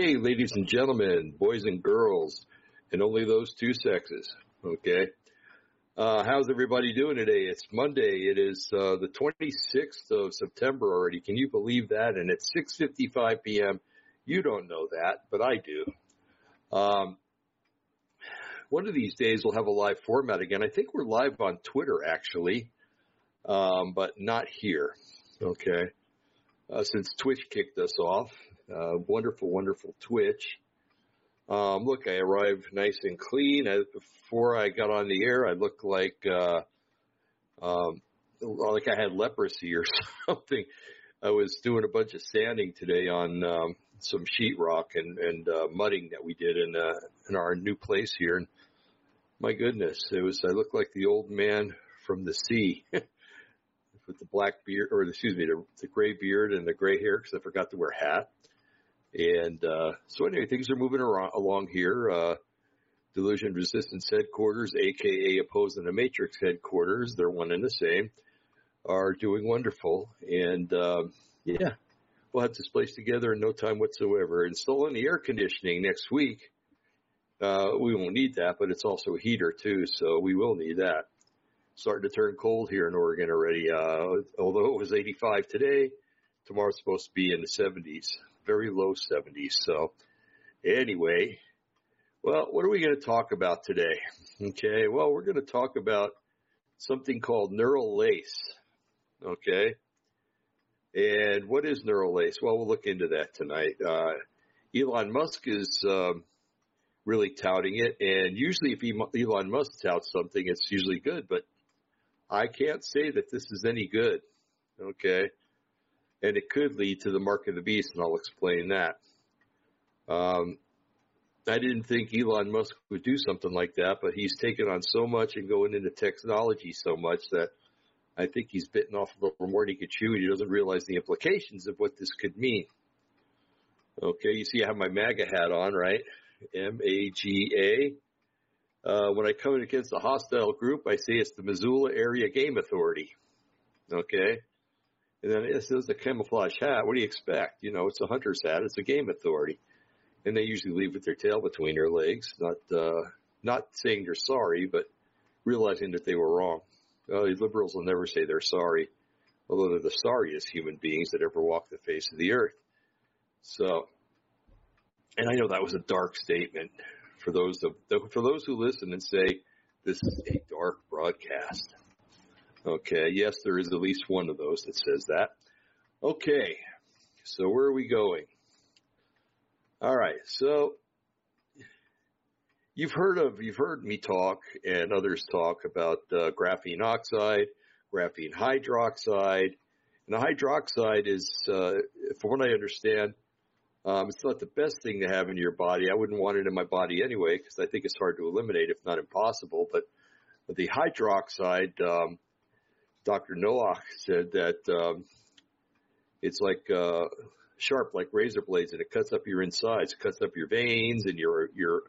Hey, ladies and gentlemen, boys and girls, and only those two sexes. Okay. Uh, how's everybody doing today? It's Monday. It is uh, the 26th of September already. Can you believe that? And it's 6:55 p.m. You don't know that, but I do. Um, one of these days we'll have a live format again. I think we're live on Twitter actually, um, but not here. Okay. Uh, since Twitch kicked us off, uh, wonderful, wonderful Twitch. Um, look, I arrived nice and clean. I, before I got on the air, I looked like, uh, um, like I had leprosy or something. I was doing a bunch of sanding today on um, some sheetrock and and uh, mudding that we did in uh, in our new place here. And my goodness, it was I looked like the old man from the sea with the black beard, or excuse me, the, the gray beard and the gray hair because I forgot to wear hat. And uh, so anyway, things are moving around, along here. Uh, Delusion Resistance headquarters, aka Opposing the Matrix headquarters, they're one and the same, are doing wonderful. And uh, yeah, we'll have this place together in no time whatsoever. Installing the air conditioning next week. Uh, we won't need that, but it's also a heater too, so we will need that. Starting to turn cold here in Oregon already. Uh, although it was 85 today, tomorrow's supposed to be in the 70s, very low 70s. So anyway, well, what are we going to talk about today? Okay, well, we're going to talk about something called neural lace. Okay. And what is neural lace? Well, we'll look into that tonight. Uh, Elon Musk is um, really touting it, and usually, if Elon Musk touts something, it's usually good. But I can't say that this is any good. Okay, and it could lead to the mark of the beast, and I'll explain that. Um, I didn't think Elon Musk would do something like that, but he's taken on so much and going into technology so much that I think he's bitten off a little more than he could chew, and he doesn't realize the implications of what this could mean. Okay, you see I have my MAGA hat on, right? M-A-G-A. Uh, when I come in against a hostile group, I say it's the Missoula Area Game Authority. Okay? And then this is a camouflage hat. What do you expect? You know, it's a hunter's hat. It's a game authority. And they usually leave with their tail between their legs, not, uh, not saying they're sorry, but realizing that they were wrong. These liberals will never say they're sorry, although they're the sorriest human beings that ever walked the face of the earth. So, and I know that was a dark statement for those of, for those who listen and say this is a dark broadcast. Okay, yes, there is at least one of those that says that. Okay, so where are we going? All right, so you've heard of you've heard me talk and others talk about uh, graphene oxide, graphene hydroxide, and the hydroxide is, uh, from what I understand, um, it's not the best thing to have in your body. I wouldn't want it in my body anyway because I think it's hard to eliminate, if not impossible. But the hydroxide, um, Dr. Noack said that um, it's like uh, sharp, like razor blades, and it cuts up your insides, it cuts up your veins and your your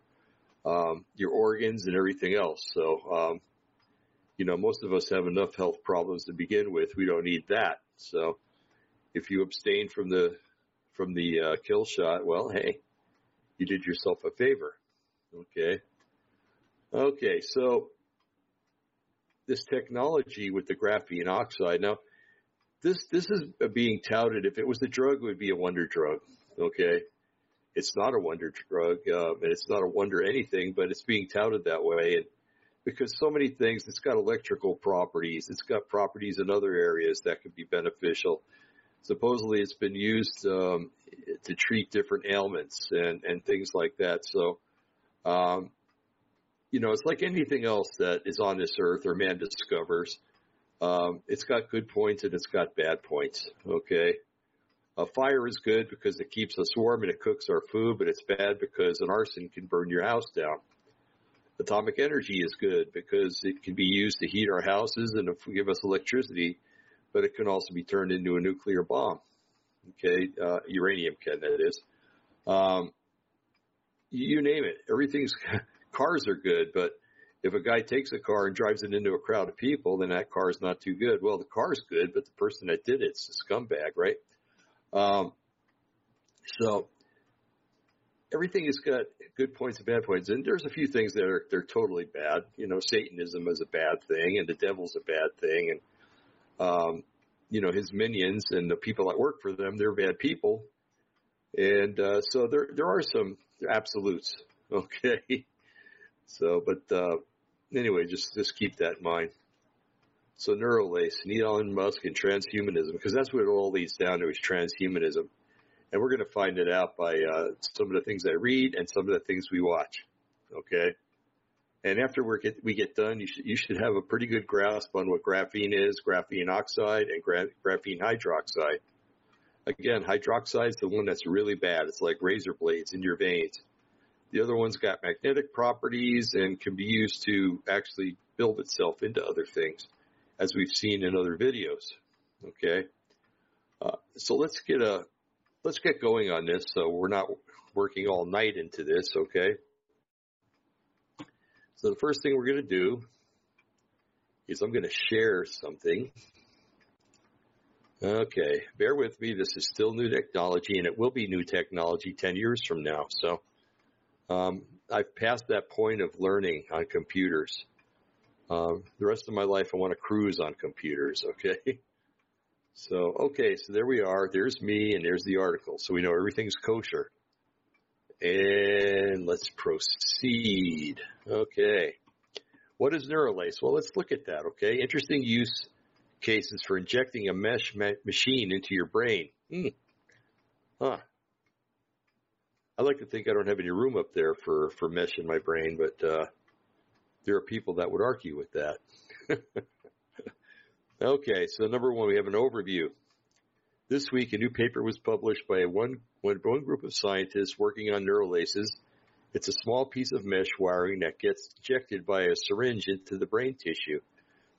um, your organs and everything else. So, um, you know, most of us have enough health problems to begin with. We don't need that. So, if you abstain from the from the uh, kill shot, well, hey, you did yourself a favor. Okay. Okay. So this technology with the graphene oxide. Now, this this is being touted. If it was a drug, it would be a wonder drug. Okay. It's not a wonder drug, uh, and it's not a wonder anything, but it's being touted that way. And because so many things, it's got electrical properties, it's got properties in other areas that could be beneficial supposedly it's been used um, to treat different ailments and, and things like that. So, um, you know, it's like anything else that is on this earth or man discovers. Um, it's got good points and it's got bad points. Okay. A fire is good because it keeps us warm and it cooks our food, but it's bad because an arson can burn your house down. Atomic energy is good because it can be used to heat our houses and give us electricity but it can also be turned into a nuclear bomb. Okay, uh, uranium can that is. Um, you name it. Everything's cars are good, but if a guy takes a car and drives it into a crowd of people, then that car is not too good. Well, the car's good, but the person that did it's a scumbag, right? Um, so everything has got good points and bad points, and there's a few things that are they're totally bad. You know, Satanism is a bad thing, and the devil's a bad thing, and um, you know his minions and the people that work for them, they're bad people, and uh, so there there are some absolutes. Okay, so but uh, anyway, just just keep that in mind. So Neuralace, Elon Musk, and transhumanism, because that's what it all leads down to is transhumanism. And we're going to find it out by uh, some of the things I read and some of the things we watch. Okay. And after we get, we get done, you should, you should have a pretty good grasp on what graphene is, graphene oxide, and gra- graphene hydroxide. Again, hydroxide is the one that's really bad. It's like razor blades in your veins. The other one's got magnetic properties and can be used to actually build itself into other things, as we've seen in other videos. Okay. Uh, so let's get a let's get going on this so we're not working all night into this, okay? So the first thing we're going to do is I'm going to share something. Okay, bear with me. This is still new technology and it will be new technology 10 years from now. So um, I've passed that point of learning on computers. Um, the rest of my life, I want to cruise on computers, okay? So, okay, so there we are. There's me and there's the article. So we know everything's kosher. And let's proceed. Okay. What is Neuralace? Well, let's look at that, okay? Interesting use cases for injecting a mesh ma- machine into your brain. Hmm. Huh. I like to think I don't have any room up there for, for mesh in my brain, but, uh, there are people that would argue with that. Okay, so number one, we have an overview. This week, a new paper was published by one, one, one group of scientists working on neuralaces. It's a small piece of mesh wiring that gets injected by a syringe into the brain tissue.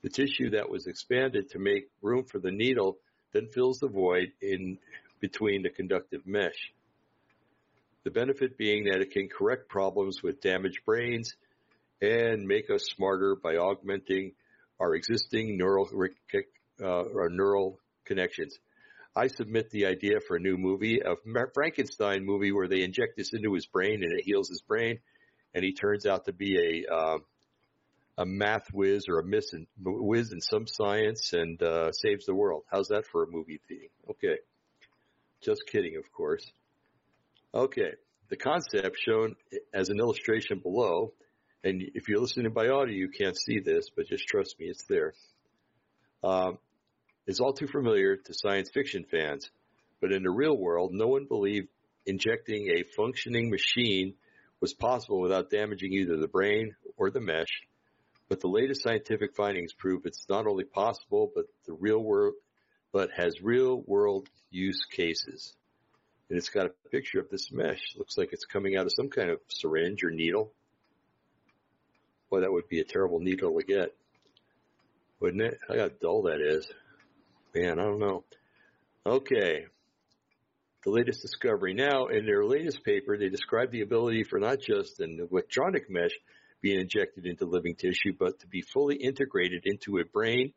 The tissue that was expanded to make room for the needle then fills the void in between the conductive mesh. The benefit being that it can correct problems with damaged brains and make us smarter by augmenting our existing neural uh, or neural connections. I submit the idea for a new movie, a Frankenstein movie where they inject this into his brain and it heals his brain, and he turns out to be a uh, a math whiz or a miss in, whiz in some science and uh, saves the world. How's that for a movie theme? Okay, just kidding, of course. Okay, the concept shown as an illustration below and if you're listening by audio, you can't see this, but just trust me, it's there. Um, it's all too familiar to science fiction fans, but in the real world, no one believed injecting a functioning machine was possible without damaging either the brain or the mesh. But the latest scientific findings prove it's not only possible, but the real world, but has real world use cases. And it's got a picture of this mesh. Looks like it's coming out of some kind of syringe or needle. Boy, that would be a terrible needle to get, wouldn't it? How dull that is. Man, I don't know. Okay. The latest discovery. Now, in their latest paper, they describe the ability for not just an electronic mesh being injected into living tissue, but to be fully integrated into a brain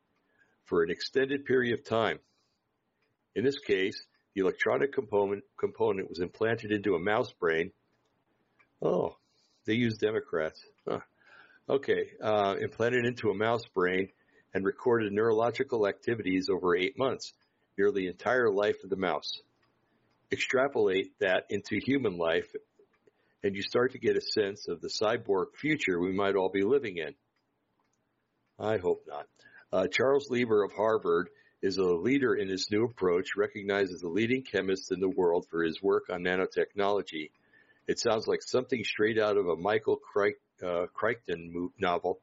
for an extended period of time. In this case, the electronic component, component was implanted into a mouse brain. Oh, they use Democrats. Huh. Okay, uh, implanted into a mouse brain and recorded neurological activities over eight months, nearly the entire life of the mouse. Extrapolate that into human life, and you start to get a sense of the cyborg future we might all be living in. I hope not. Uh, Charles Lieber of Harvard is a leader in this new approach, recognized as the leading chemist in the world for his work on nanotechnology. It sounds like something straight out of a Michael Crichton uh, Crichton novel,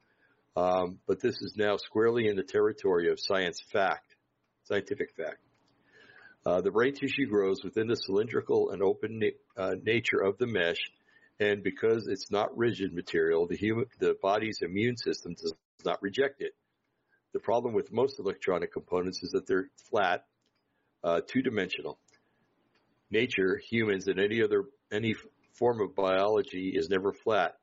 um, but this is now squarely in the territory of science fact, scientific fact. Uh, the brain tissue grows within the cylindrical and open na- uh, nature of the mesh, and because it's not rigid material, the human, the body's immune system does not reject it. The problem with most electronic components is that they're flat, uh, two-dimensional. Nature, humans, and any other any form of biology is never flat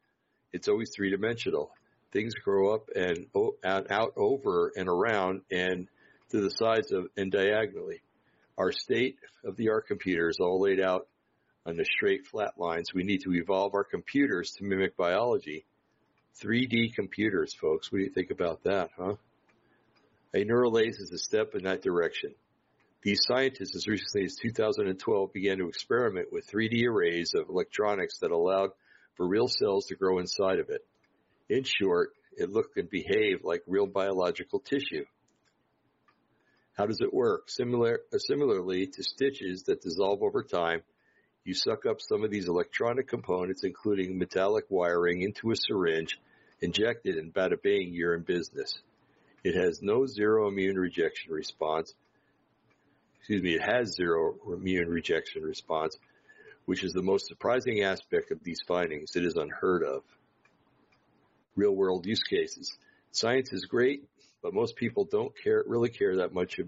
it's always three dimensional. Things grow up and out, out over and around and to the sides of and diagonally. Our state of the art computer is all laid out on the straight flat lines. We need to evolve our computers to mimic biology. 3D computers, folks. What do you think about that, huh? A neural lace is a step in that direction. These scientists, as recently as 2012, began to experiment with 3D arrays of electronics that allowed for real cells to grow inside of it. In short, it looked and behaved like real biological tissue. How does it work? Similar, uh, similarly to stitches that dissolve over time, you suck up some of these electronic components, including metallic wiring, into a syringe, inject it, and bada bing, you're in business. It has no zero immune rejection response. Excuse me, it has zero immune rejection response, which is the most surprising aspect of these findings. It is unheard of. Real world use cases. Science is great, but most people don't care, really care that much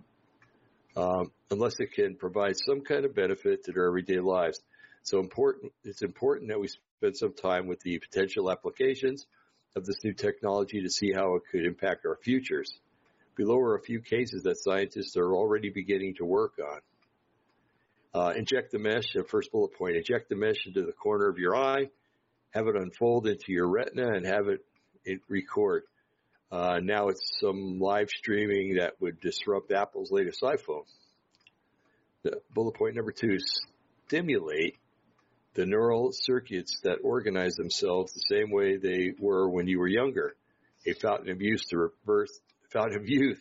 um, unless it can provide some kind of benefit to their everyday lives. So important, it's important that we spend some time with the potential applications of this new technology to see how it could impact our futures. Below are a few cases that scientists are already beginning to work on. Uh, inject the mesh, the first bullet point, inject the mesh into the corner of your eye, have it unfold into your retina and have it, it record. Uh, now it's some live streaming that would disrupt Apple's latest iPhone. The bullet point number two, stimulate the neural circuits that organize themselves the same way they were when you were younger. A fountain of youth to reverse, fountain of youth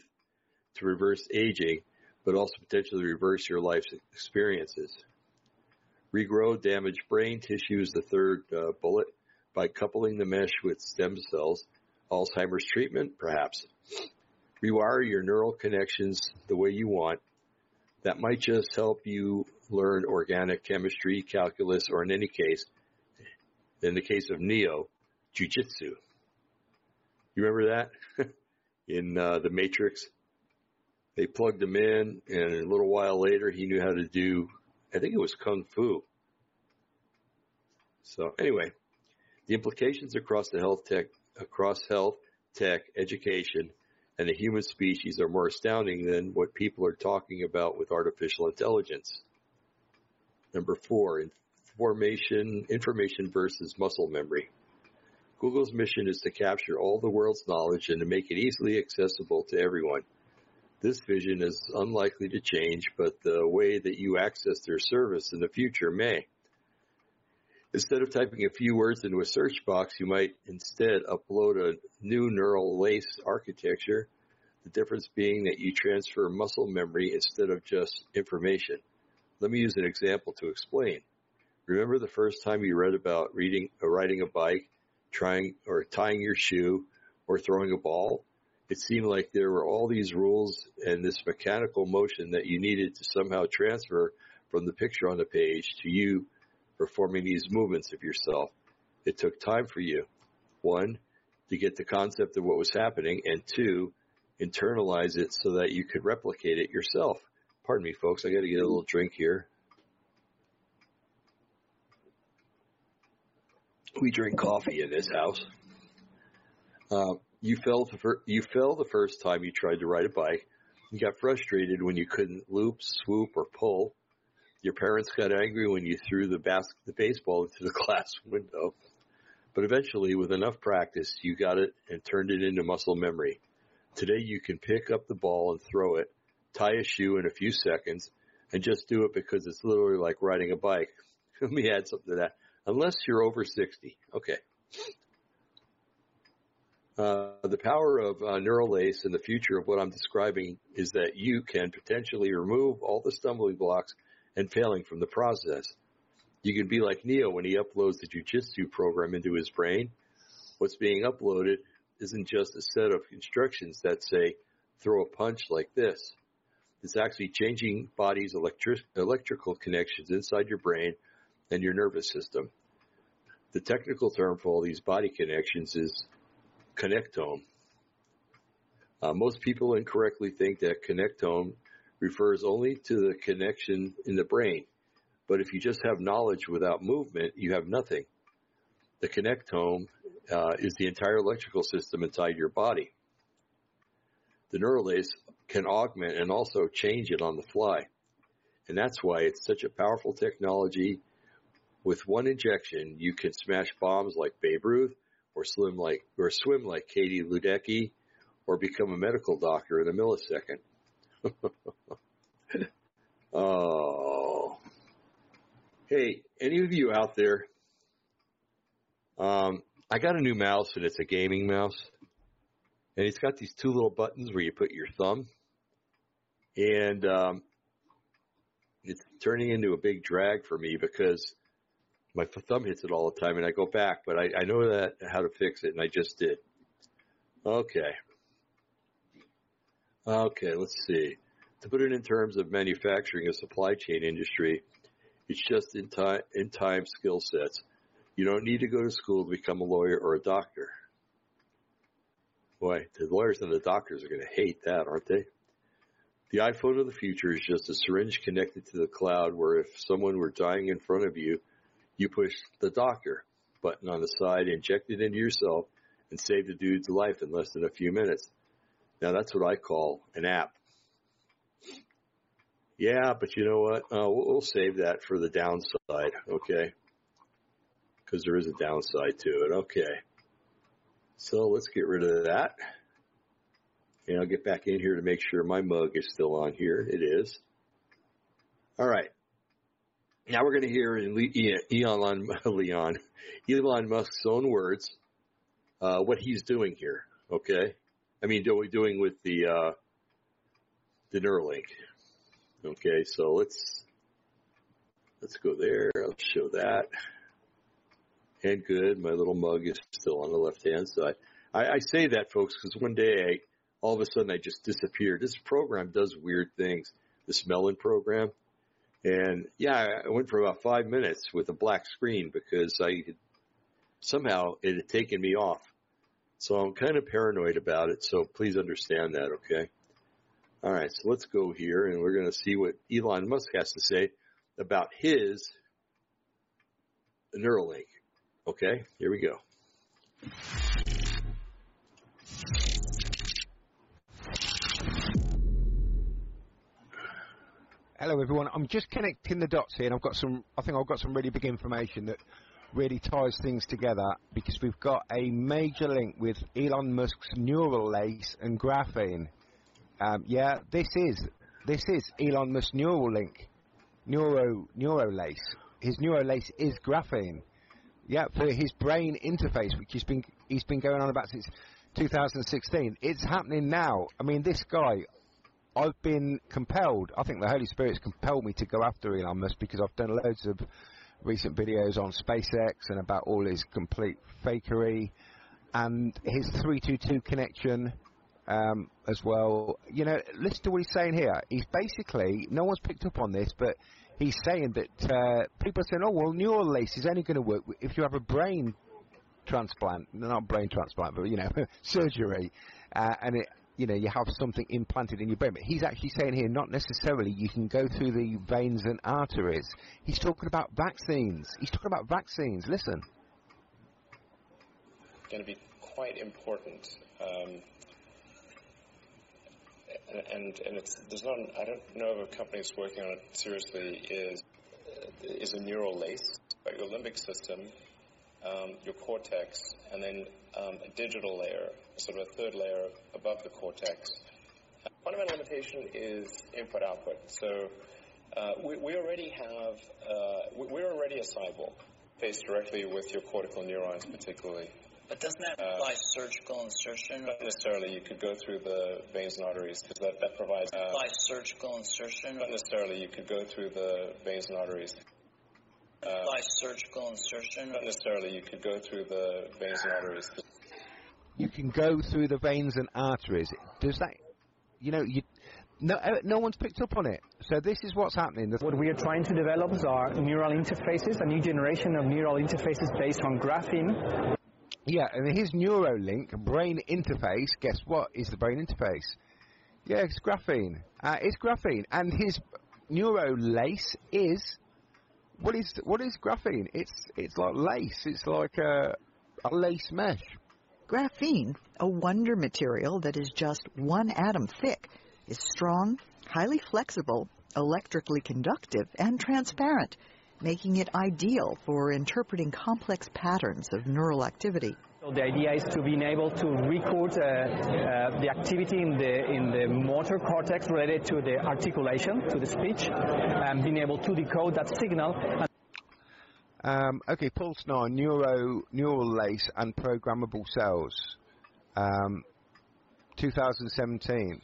to reverse aging, but also potentially reverse your life's experiences. Regrow damaged brain tissue is the third uh, bullet by coupling the mesh with stem cells. Alzheimer's treatment, perhaps. Rewire your neural connections the way you want. That might just help you learn organic chemistry, calculus, or in any case, in the case of Neo, jujitsu. You remember that in uh, the Matrix? They plugged him in, and a little while later, he knew how to do. I think it was kung fu. So anyway, the implications across the health tech, across health, tech, education, and the human species are more astounding than what people are talking about with artificial intelligence. Number four, information, information versus muscle memory. Google's mission is to capture all the world's knowledge and to make it easily accessible to everyone. This vision is unlikely to change, but the way that you access their service in the future may. Instead of typing a few words into a search box, you might instead upload a new neural lace architecture, the difference being that you transfer muscle memory instead of just information. Let me use an example to explain. Remember the first time you read about reading, uh, riding a bike, trying or tying your shoe, or throwing a ball? It seemed like there were all these rules and this mechanical motion that you needed to somehow transfer from the picture on the page to you performing these movements of yourself. It took time for you. One, to get the concept of what was happening, and two, internalize it so that you could replicate it yourself. Pardon me, folks. I got to get a little drink here. We drink coffee in this house. Uh, you fell the fir- you fell the first time you tried to ride a bike. You got frustrated when you couldn't loop, swoop, or pull. Your parents got angry when you threw the, bas- the baseball into the glass window. But eventually, with enough practice, you got it and turned it into muscle memory. Today, you can pick up the ball and throw it tie a shoe in a few seconds, and just do it because it's literally like riding a bike. Let me add something to that. Unless you're over 60. Okay. Uh, the power of uh, neural lace and the future of what I'm describing is that you can potentially remove all the stumbling blocks and failing from the process. You can be like Neo when he uploads the jujitsu program into his brain. What's being uploaded isn't just a set of instructions that say, throw a punch like this. It's actually changing body's electric, electrical connections inside your brain and your nervous system. The technical term for all these body connections is connectome. Uh, most people incorrectly think that connectome refers only to the connection in the brain. But if you just have knowledge without movement, you have nothing. The connectome uh, is the entire electrical system inside your body. The neural lace can augment and also change it on the fly. And that's why it's such a powerful technology With one injection, you can smash bombs like Babe Ruth, or swim like or swim like Katie Ledecky, or become a medical doctor in a millisecond. oh, hey, any of you out there? Um, I got a new mouse, and it's a gaming mouse, and it's got these two little buttons where you put your thumb, and um, it's turning into a big drag for me because my thumb hits it all the time and I go back, but I, I know that how to fix it and I just did. Okay. Okay, let's see. To put it in terms of manufacturing a supply chain industry, it's just in time, in time skill sets. You don't need to go to school to become a lawyer or a doctor. Boy, the lawyers and the doctors are going to hate that, aren't they? The iPhone of the future is just a syringe connected to the cloud where if someone were dying in front of you, you push the doctor button on the side, inject it into yourself, and save the dude's life in less than a few minutes. Now that's what I call an app. Yeah, but you know what? Uh, we'll, we'll save that for the downside, okay? Because there is a downside to it. Okay. So let's get rid of that. And I'll get back in here to make sure my mug is still on here. It is. All right. Now we're going to hear Elon, Leon, Elon Musk's own words, uh, what he's doing here. Okay. I mean, doing with the, uh, the Neuralink. Okay. So let's, let's go there. I'll show that. And good. My little mug is still on the left hand side. I, I say that folks because one day I, all of a sudden I just disappeared. This program does weird things. This Melon program. And yeah, I went for about five minutes with a black screen because I had, somehow it had taken me off. So I'm kind of paranoid about it. So please understand that. Okay. All right. So let's go here and we're going to see what Elon Musk has to say about his Neuralink. Okay. Here we go. Hello everyone. I'm just connecting the dots here and I've got some, I think I've got some really big information that really ties things together because we've got a major link with Elon Musk's neural lace and graphene. Um, yeah, this is, this is Elon Musk's neural link, neuro, neuro lace. His neural lace is graphene. Yeah, for his brain interface, which he's been, he's been going on about since 2016. It's happening now. I mean, this guy, I've been compelled, I think the Holy Spirit's compelled me to go after Elon Musk because I've done loads of recent videos on SpaceX and about all his complete fakery and his 322 connection um, as well. You know, listen to what he's saying here. He's basically, no one's picked up on this, but he's saying that uh, people are saying, oh, well, neural lace is only going to work if you have a brain transplant, not brain transplant, but, you know, surgery. Uh, and it you know, you have something implanted in your brain. But he's actually saying here, not necessarily you can go through the veins and arteries. He's talking about vaccines. He's talking about vaccines. Listen. Going to be quite important. Um, and and it's there's not I don't know of a company that's working on it seriously is is a neural lace, but your limbic system, um, your cortex, and then um, a digital layer, sort of a third layer above the cortex. Uh, fundamental limitation is input-output. So uh, we, we, already have, uh, we're already a cyborg, faced directly with your cortical neurons particularly. But doesn't that uh, imply surgical insertion? Not necessarily. You could go through the veins and arteries because that, that provides. Uh, surgical insertion? Not necessarily. You could go through the veins and arteries. Uh, by surgical insertion? Not necessarily. You could go through the veins and arteries. You can go through the veins and arteries. Does that, you know, you, no, uh, no one's picked up on it. So this is what's happening. What we are trying to develop are neural interfaces, a new generation of neural interfaces based on graphene. Yeah, and his Neuralink brain interface, guess what is the brain interface? Yeah, it's graphene. Uh, it's graphene. And his Neuralace is what is what is graphene? It's it's like lace. It's like a a lace mesh. Graphene, a wonder material that is just one atom thick, is strong, highly flexible, electrically conductive, and transparent. making it ideal for interpreting complex patterns of neural activity. So the idea is to being able to record uh, uh, the activity in the in the motor cortex related to the articulation, to the speech, and being able to decode that signal. Um, okay, Pulse 9, neuro, neural lace and programmable cells. Um, 2017.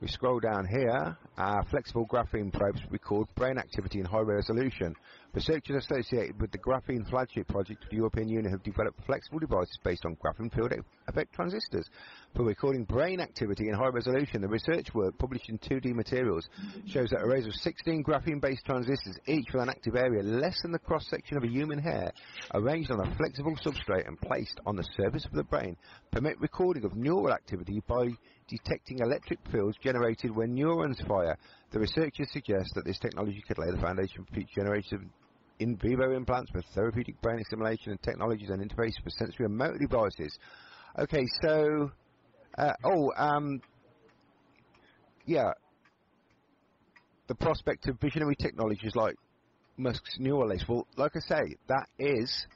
We scroll down here, our flexible graphene probes record brain activity in high resolution. Researchers associated with the Graphene Flagship project of the European Union have developed flexible devices based on graphene field effect transistors for recording brain activity in high resolution. The research work, published in 2D materials, shows that arrays of 16 graphene-based transistors, each with an active area less than the cross-section of a human hair, arranged on a flexible substrate and placed on the surface of the brain, permit recording of neural activity by detecting electric fields generated when neurons fire. The researchers suggest that this technology could lay the foundation for future generations in vivo implants for therapeutic brain stimulation and technologies and interfaces for sensory and motor devices. Okay, so, uh, oh, um, yeah, the prospect of visionary technologies like Musk's Neuralink. Well, like I say, that is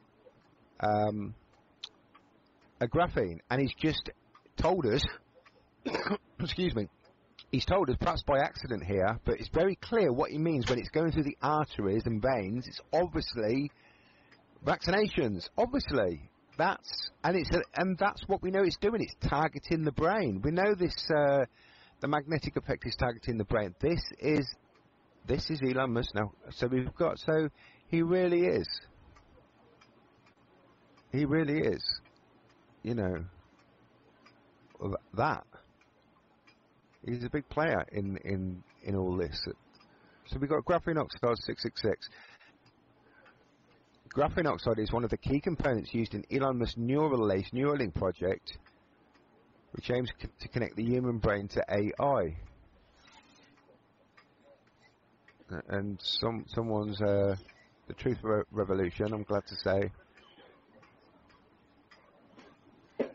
um, a graphene, and he's just told us excuse me, he's told us, perhaps by accident here, but it's very clear what he means when it's going through the arteries and veins. It's obviously vaccinations. Obviously, that's and it's a, and that's what we know it's doing. It's targeting the brain. We know this. Uh, the magnetic effect is targeting the brain. This is this is Elon Musk now. So we've got so he really is. He really is. You know that he's a big player in, in, in all this. So we've got graphene oxide 666. Graphene oxide is one of the key components used in Elon Musk's Neuralink Neuralink project, which aims to connect the human brain to AI. And some someone's uh, the Truth Re Revolution. I'm glad to say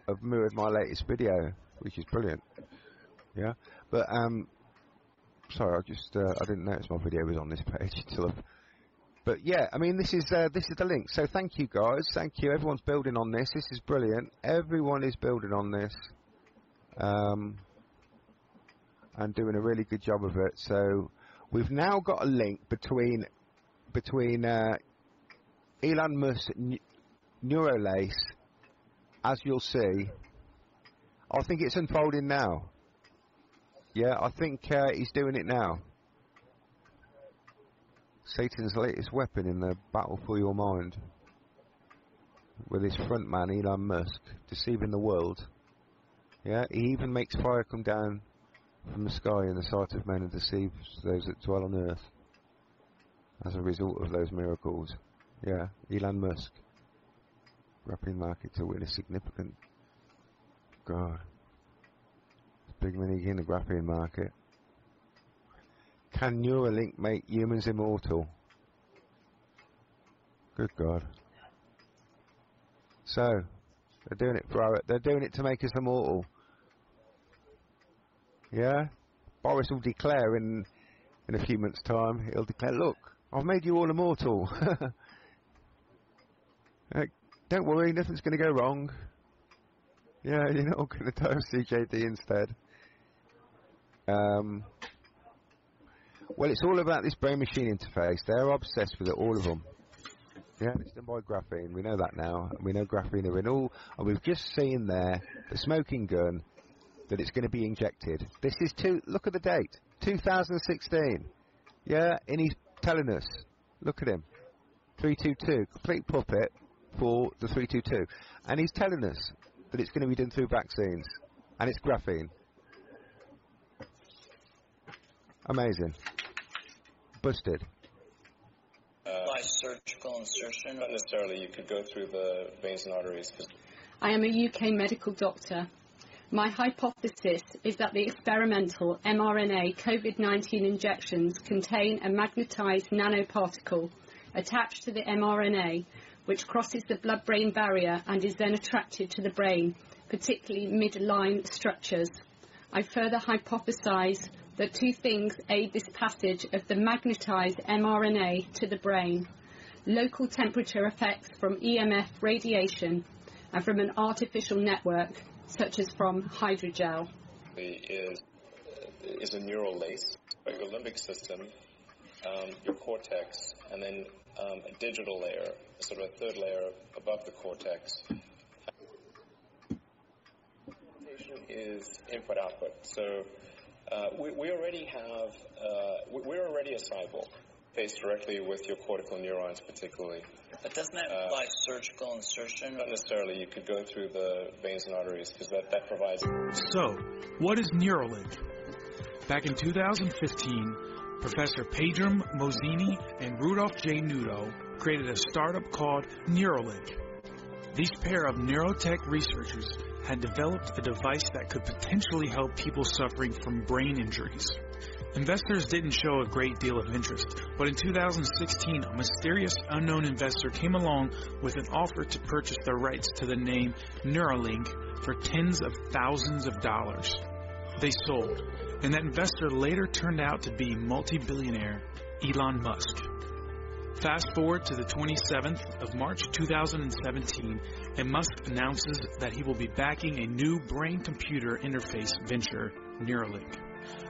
have mirrored my latest video, which is brilliant. Yeah, but um, sorry, I just uh, I didn't notice my video was on this page until. I've, but yeah, I mean this is uh, this is the link. So thank you guys, thank you. Everyone's building on this. This is brilliant. Everyone is building on this, um, and doing a really good job of it. So we've now got a link between between uh, Elon Musk Neuralace, as you'll see. I think it's unfolding now. Yeah, I think uh, he's doing it now. Satan's latest weapon in the battle for your mind. With his front man, Elon Musk, deceiving the world. Yeah, he even makes fire come down from the sky in the sight of men and deceives those that dwell on earth. As a result of those miracles. Yeah, Elon Musk. Grappling market to win a significant. God. Big money in the graphene market. Can Neuralink make humans immortal? Good God. So, they're doing it for our, they're doing it to make us immortal. Yeah? Boris will declare in in a few months' time, he'll declare, look, I've made you all immortal. don't worry, nothing's going to go wrong. Yeah, you're not going to die of CJD instead. Um, well, it's all about this brain-machine interface. They're obsessed with it, all of them. Yeah, it's done by graphene. We know that now. We know graphene are in all, and we've just seen there the smoking gun that it's going to be injected. This is two. Look at the date, 2016. Yeah, and he's telling us. Look at him, 322, complete puppet for the 322, and he's telling us that it's going to be done through vaccines, and it's graphene. Amazing. Busted. Uh, By surgical insertion? Not necessarily. You could go through the veins and arteries. I am a UK medical doctor. My hypothesis is that the experimental mRNA COVID 19 injections contain a magnetized nanoparticle attached to the mRNA, which crosses the blood brain barrier and is then attracted to the brain, particularly midline structures. I further hypothesize that two things aid this passage of the magnetized mRNA to the brain local temperature effects from EMF radiation and from an artificial network, such as from hydrogel. Is, is a neural lace, your limbic system, um, your cortex, and then um, a digital layer, sort of a third layer above the cortex. Is input output. So uh, we, we, already have, uh, we're already a cyborg faced directly with your cortical neurons, particularly. But doesn't that uh, imply surgical insertion? Not necessarily. You could go through the veins and arteries because that, that provides. So, what is Neuralink? Back in 2015, Professor Pedram Mohseni and Rudolph J. Nudo created a startup called Neuralink. These pair of neurotech researchers had developed a device that could potentially help people suffering from brain injuries. Investors didn't show a great deal of interest, but in 2016, a mysterious unknown investor came along with an offer to purchase the rights to the name Neuralink for tens of thousands of dollars. They sold, and that investor later turned out to be multi-billionaire Elon Musk. Fast forward to the 27th of March 2017, and Musk announces that he will be backing a new brain computer interface venture, Neuralink.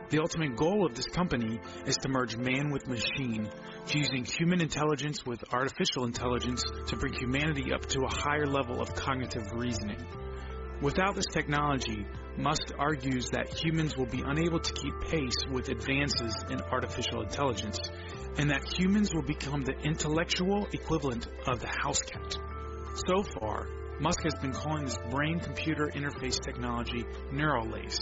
The ultimate goal of this company is to merge man with machine, fusing human intelligence with artificial intelligence to bring humanity up to a higher level of cognitive reasoning. Without this technology, Musk argues that humans will be unable to keep pace with advances in artificial intelligence and that humans will become the intellectual equivalent of the house cat. So far, Musk has been calling this brain computer interface technology Neuralace.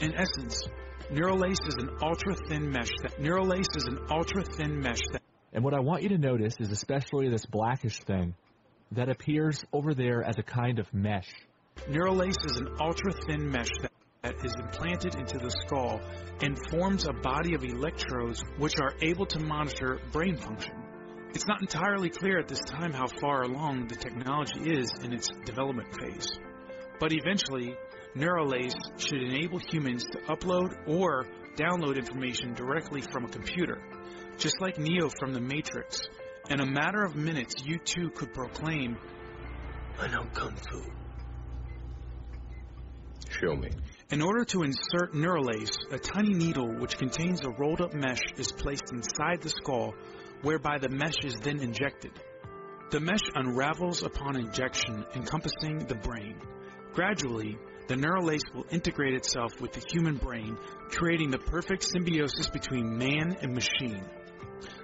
In essence, Neuralace is an ultra thin mesh that Neuralace is an ultra thin mesh that And what I want you to notice is especially this blackish thing that appears over there as a kind of mesh. Neuralace is an ultra thin mesh that that is implanted into the skull and forms a body of electrodes which are able to monitor brain function. It's not entirely clear at this time how far along the technology is in its development phase. But eventually, Neuralace should enable humans to upload or download information directly from a computer, just like Neo from the Matrix. In a matter of minutes, you too could proclaim, I know Kung Fu. Show me. In order to insert Neuralace, a tiny needle which contains a rolled up mesh is placed inside the skull, whereby the mesh is then injected. The mesh unravels upon injection, encompassing the brain. Gradually, the Neuralace will integrate itself with the human brain, creating the perfect symbiosis between man and machine.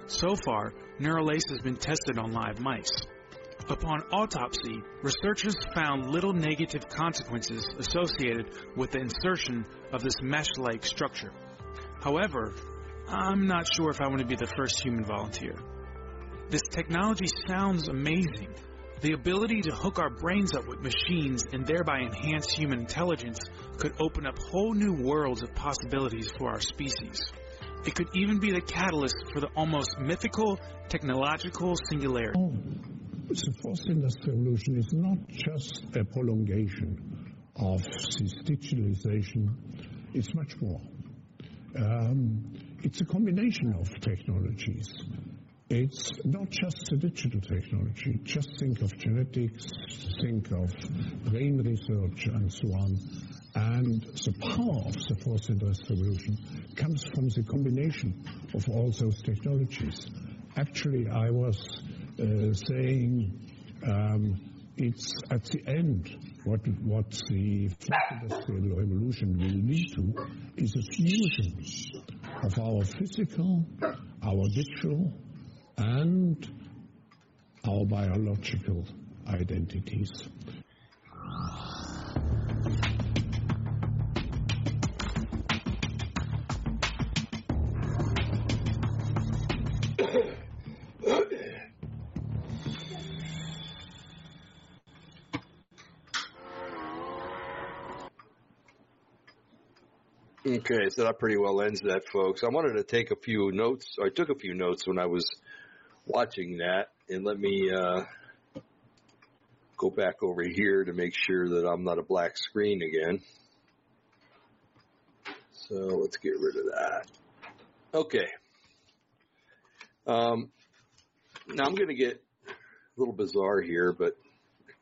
So far, Neuralace has been tested on live mice. Upon autopsy, researchers found little negative consequences associated with the insertion of this mesh-like structure. However, I'm not sure if I want to be the first human volunteer. This technology sounds amazing. The ability to hook our brains up with machines and thereby enhance human intelligence could open up whole new worlds of possibilities for our species. It could even be the catalyst for the almost mythical technological singularity. The fourth industrial revolution is not just a prolongation of this digitalization, it's much more. Um, it's a combination of technologies. It's not just the digital technology. Just think of genetics, think of brain research, and so on. And the power of the fourth industrial revolution comes from the combination of all those technologies. Actually, I was saying um, it's at the end what what the industrial revolution will lead to is a fusion of our physical, our digital, and our biological identities. Okay, so that pretty well ends that, folks. I wanted to take a few notes. I took a few notes when I was watching that, and let me uh, go back over here to make sure that I'm not a black screen again. So let's get rid of that. Okay. Um, now I'm going to get a little bizarre here, but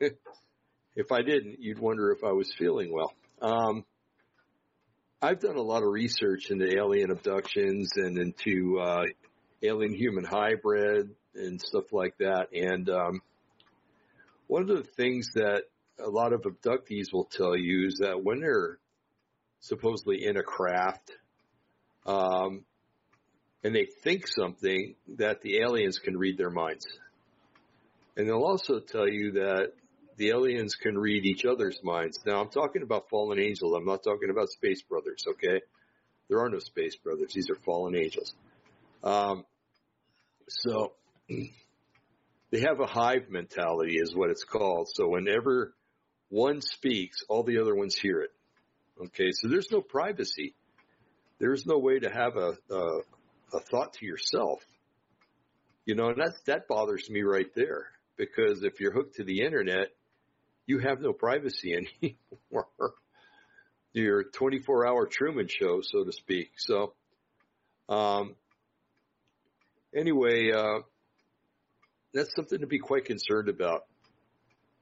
if I didn't, you'd wonder if I was feeling well. Um, I've done a lot of research into alien abductions and into uh, alien human hybrid and stuff like that. And um, one of the things that a lot of abductees will tell you is that when they're supposedly in a craft um, and they think something, that the aliens can read their minds. And they'll also tell you that the aliens can read each other's minds. Now, I'm talking about fallen angels. I'm not talking about space brothers, okay? There are no space brothers. These are fallen angels. Um, so they have a hive mentality is what it's called. So whenever one speaks, all the other ones hear it. Okay. So there's no privacy. There's no way to have a, a, a thought to yourself. You know, and that, that bothers me right there because if you're hooked to the internet, you have no privacy anymore. Your 24 hour Truman show, so to speak. So, um, anyway, uh, that's something to be quite concerned about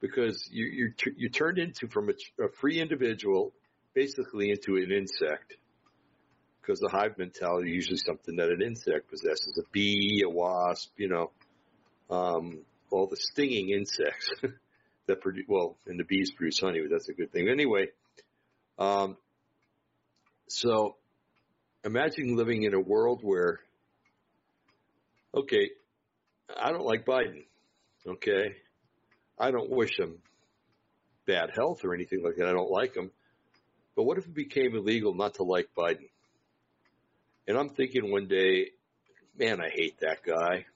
because you you you turned into from a, a free individual basically into an insect because the hive mentality is usually something that an insect possesses a bee a wasp you know um, all the stinging insects that produce well and the bees produce honey but that's a good thing anyway um, so imagine living in a world where okay, I don't like Biden. Okay. I don't wish him bad health or anything like that. I don't like him. But what if it became illegal not to like Biden? And I'm thinking one day, man, I hate that guy.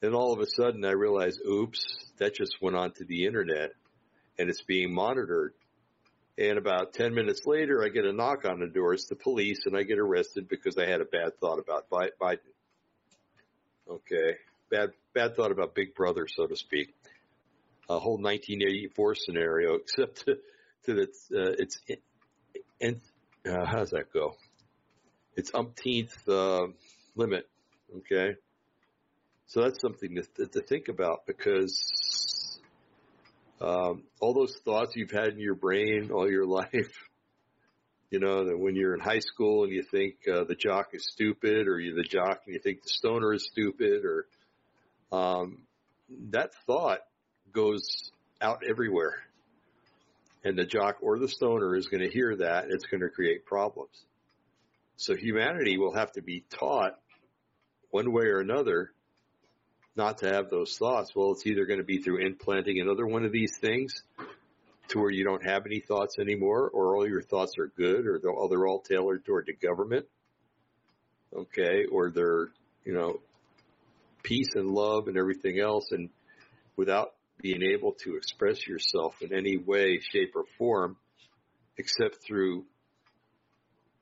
Then all of a sudden I realize, oops, that just went onto the internet and it's being monitored. And about 10 minutes later, I get a knock on the door. It's the police and I get arrested because I had a bad thought about Biden. Okay. Bad, bad thought about Big Brother, so to speak. A whole 1984 scenario, except to, to its, uh, its, and, uh, how does that go? Its umpteenth, uh, limit. Okay. So that's something to, to think about because, um, all those thoughts you've had in your brain all your life, you know, that when you're in high school and you think uh, the jock is stupid, or you're the jock and you think the stoner is stupid, or um, that thought goes out everywhere, and the jock or the stoner is going to hear that, it's going to create problems. So humanity will have to be taught one way or another not to have those thoughts. Well, it's either going to be through implanting another one of these things to where you don't have any thoughts anymore, or all your thoughts are good, or they're all, they're all tailored toward the government. Okay, or they're you know peace and love and everything else, and without being able to express yourself in any way, shape, or form, except through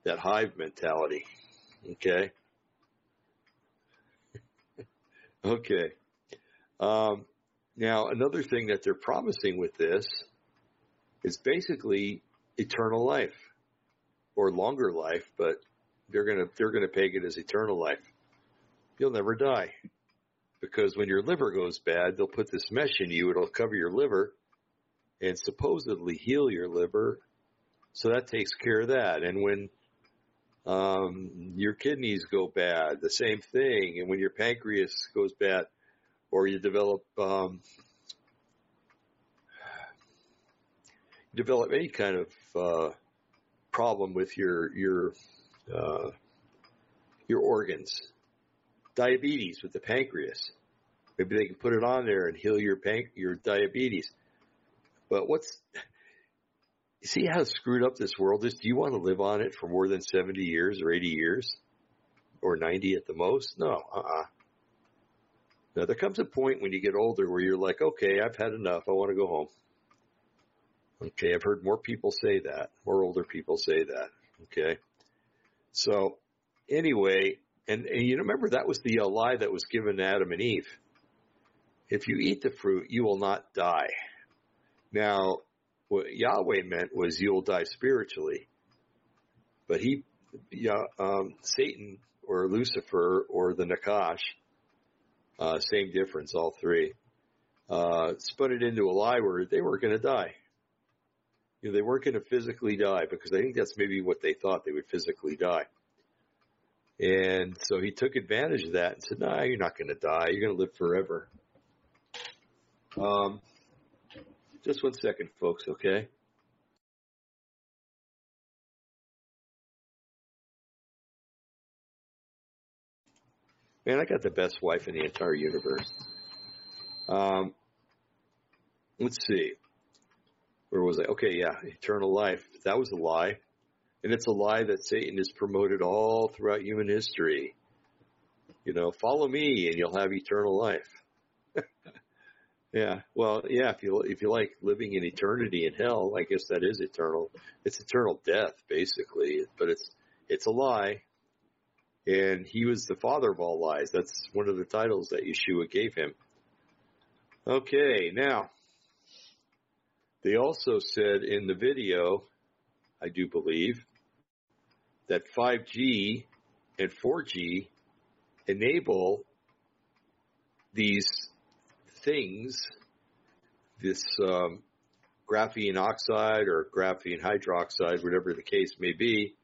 that hive mentality. Okay. Okay. Um, now, another thing that they're promising with this is basically eternal life or longer life, but they're to, they're to peg it as eternal life. You'll never die because when your liver goes bad, they'll put this mesh in you. It'll cover your liver and supposedly heal your liver. So that takes care of that. And when, um, your kidneys go bad, the same thing. And when your pancreas goes bad or you develop, um, develop any kind of uh, problem with your your uh, your organs, diabetes with the pancreas, maybe they can put it on there and heal your panc- your diabetes. But what's see how screwed up this world is? Do you want to live on it for more than seventy years or eighty years, or ninety at the most? No, uh. Uh-uh. Now there comes a point when you get older where you're like, okay, I've had enough. I want to go home. Okay, I've heard more people say that, more older people say that. Okay, so anyway, and, and you remember that was the uh, lie that was given to Adam and Eve. If you eat the fruit, you will not die. Now, what Yahweh meant was you'll die spiritually. but he, yeah, um, Satan or Lucifer or the Nachash, uh, same difference, all three, uh, spun it into a lie where they weren't going to die. You know, they weren't going to physically die because I think that's maybe what they thought they would physically die. And so he took advantage of that and said, "No, nah, you're not going to die. You're going to live forever." Um, just one second, folks. Okay. Man, I got the best wife in the entire universe. Um, let's see. Where was I? Okay, yeah, eternal life. That was a lie. And it's a lie that Satan has promoted all throughout human history. You know, follow me and you'll have eternal life. yeah. Well, yeah, if you if you like living in eternity in hell, I guess that is eternal. It's eternal death basically, but it's it's a lie. And he was the father of all lies. That's one of the titles that Yeshua gave him. Okay, now they also said in the video, I do believe, that 5G and 4G enable these things, this um, graphene oxide or graphene hydroxide, whatever the case may be,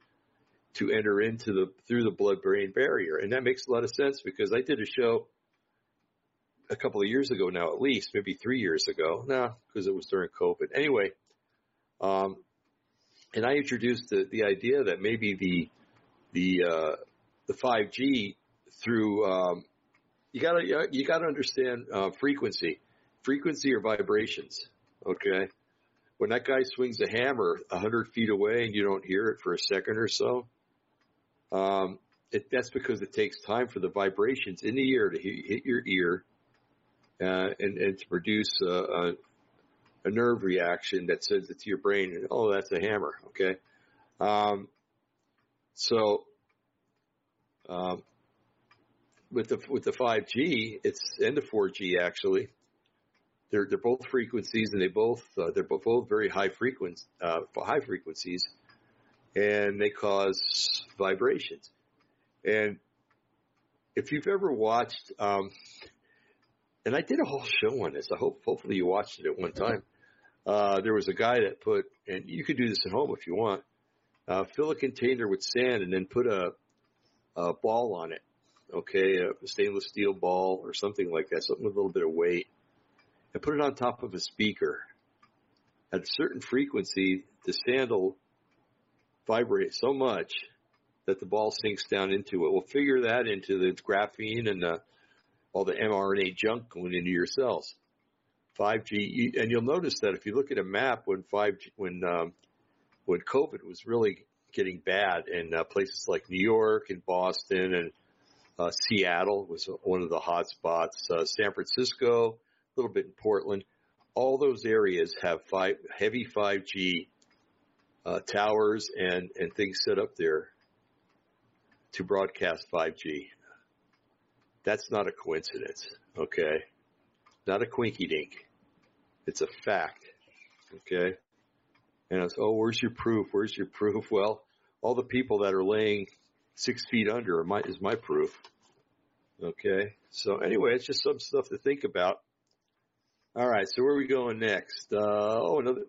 to enter into the through the blood-brain barrier, and that makes a lot of sense because I did a show a couple of years ago now, at least maybe three years ago. No, because it was during COVID. Anyway, um, and I introduced the, the idea that maybe the the uh, the 5G through um, you gotta you gotta understand uh, frequency, frequency or vibrations. Okay, when that guy swings a hammer a hundred feet away and you don't hear it for a second or so, um, it, that's because it takes time for the vibrations in the ear to hit, hit your ear uh, and, and to produce a, a, a, nerve reaction that sends it to your brain. And, oh, that's a hammer. Okay. Um, so, um, with the with the 5G, it's and the 4G actually. They're they're both frequencies, and they both uh, they're both very high frequency uh, high frequencies, and they cause vibrations. And if you've ever watched, um, and I did a whole show on this. I hope hopefully you watched it at one time. Uh, there was a guy that put, and you could do this at home if you want. Uh, fill a container with sand and then put a, a ball on it. Okay, a stainless steel ball or something like that, something with a little bit of weight, and put it on top of a speaker. At a certain frequency, the sandal vibrates so much that the ball sinks down into it. We'll figure that into the graphene and the all the mRNA junk going into your cells. 5G, and you'll notice that if you look at a map when 5G, when um, when COVID was really getting bad in uh, places like New York and Boston and uh, Seattle was one of the hot spots. Uh, San Francisco, a little bit in Portland. All those areas have five, heavy 5G uh, towers and, and things set up there to broadcast 5G. That's not a coincidence, okay? Not a quinky dink. It's a fact, okay? And I was, oh, where's your proof? Where's your proof? Well, all the people that are laying six feet under my, is my proof. Okay. So anyway, it's just some stuff to think about. All right. So where are we going next? Uh, oh, another.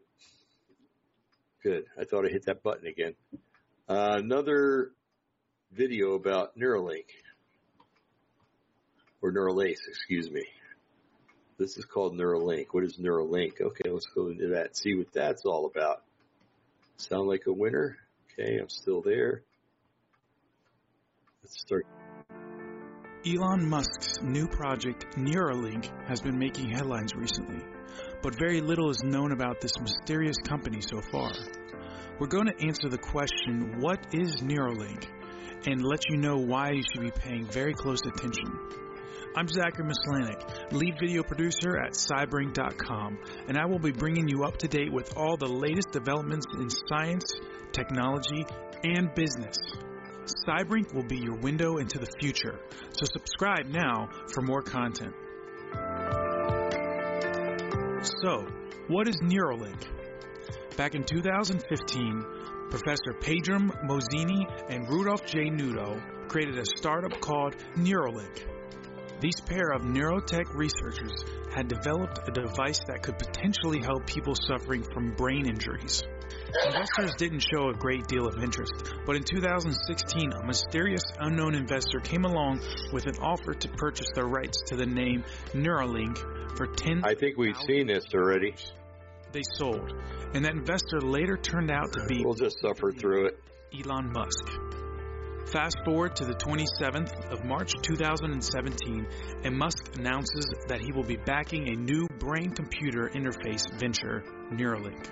Good. I thought I hit that button again. Uh, another video about Neuralink or Neuralace, excuse me. This is called Neuralink. What is Neuralink? Okay, let's go into that see what that's all about. Sound like a winner? Okay, I'm still there. Elon Musk's new project, Neuralink, has been making headlines recently, but very little is known about this mysterious company so far. We're going to answer the question, what is Neuralink? And let you know why you should be paying very close attention. I'm Zachary Mislanik, lead video producer at Cybring.com, and I will be bringing you up to date with all the latest developments in science, technology, and business. Cybrink will be your window into the future, so subscribe now for more content. So, what is Neuralink? Back in 2015, Professor Pedram Mohseni and Rudolph J. Nudo created a startup called Neuralink. These pair of neurotech researchers had developed a device that could potentially help people suffering from brain injuries. Investors didn't show a great deal of interest, but in 2016, a mysterious unknown investor came along with an offer to purchase the rights to the name Neuralink for 10 I think we've seen this already. They sold, and that investor later turned out to be We'll just suffer through it. Elon Musk. Fast forward to the 27th of March 2017, and Musk announces that he will be backing a new brain computer interface venture, Neuralink.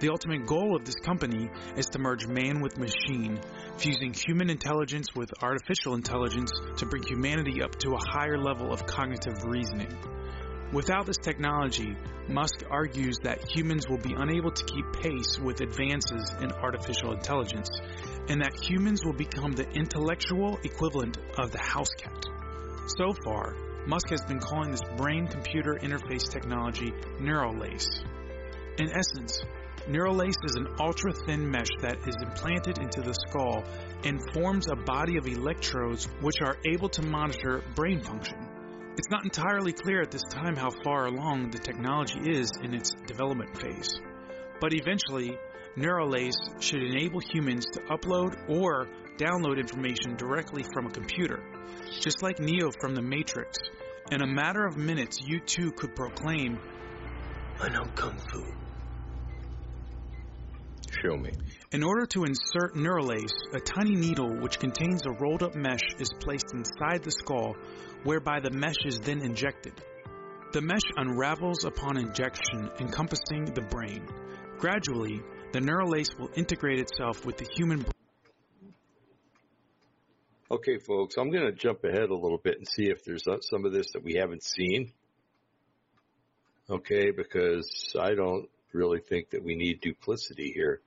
The ultimate goal of this company is to merge man with machine, fusing human intelligence with artificial intelligence to bring humanity up to a higher level of cognitive reasoning. Without this technology, Musk argues that humans will be unable to keep pace with advances in artificial intelligence, and that humans will become the intellectual equivalent of the house cat. So far, Musk has been calling this brain computer interface technology Neuralace. In essence, Neuralace is an ultra thin mesh that is implanted into the skull and forms a body of electrodes which are able to monitor brain function. It's not entirely clear at this time how far along the technology is in its development phase. But eventually, Neuralace should enable humans to upload or download information directly from a computer. Just like Neo from the Matrix, in a matter of minutes, you too could proclaim, I know Kung Fu. Show me. In order to insert Neuralace, a tiny needle which contains a rolled up mesh is placed inside the skull, whereby the mesh is then injected. The mesh unravels upon injection, encompassing the brain. Gradually, the Neuralace will integrate itself with the human brain. Okay, folks, I'm going to jump ahead a little bit and see if there's some of this that we haven't seen. Okay, because I don't really think that we need duplicity here.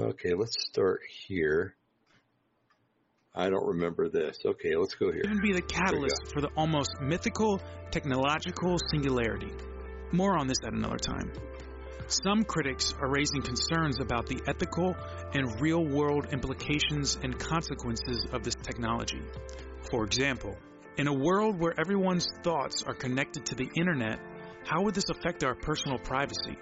Okay, let's start here. I don't remember this. Okay, let's go here. Be the catalyst for the almost mythical technological singularity. More on this at another time. Some critics are raising concerns about the ethical and real world implications and consequences of this technology. For example, in a world where everyone's thoughts are connected to the internet, how would this affect our personal privacy?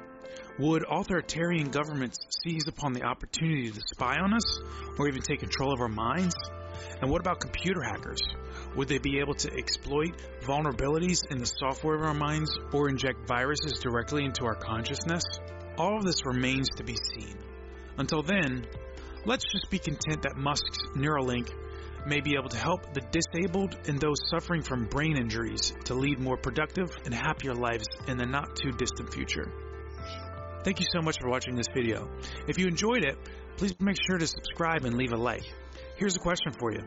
Would authoritarian governments seize upon the opportunity to spy on us or even take control of our minds? And what about computer hackers? Would they be able to exploit vulnerabilities in the software of our minds or inject viruses directly into our consciousness? All of this remains to be seen. Until then, let's just be content that Musk's Neuralink may be able to help the disabled and those suffering from brain injuries to lead more productive and happier lives in the not too distant future. Thank you so much for watching this video. If you enjoyed it, please make sure to subscribe and leave a like. Here's a question for you.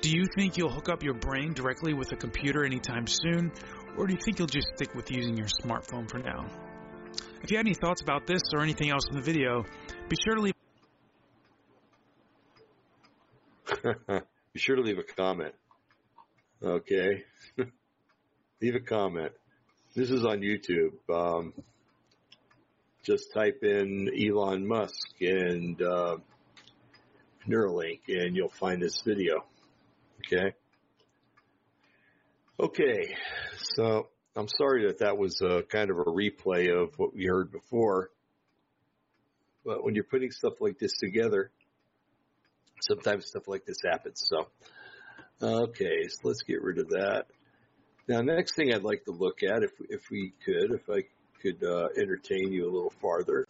Do you think you'll hook up your brain directly with a computer anytime soon, or do you think you'll just stick with using your smartphone for now? If you had any thoughts about this or anything else in the video, be sure to leave be sure to leave a comment. Okay. leave a comment. This is on YouTube. Um, just type in Elon Musk and uh, Neuralink and you'll find this video. Okay. Okay. So I'm sorry that that was a kind of a replay of what we heard before. But when you're putting stuff like this together, sometimes stuff like this happens. So, okay, so let's get rid of that. Now, next thing I'd like to look at, if if we could, if I could uh, entertain you a little farther,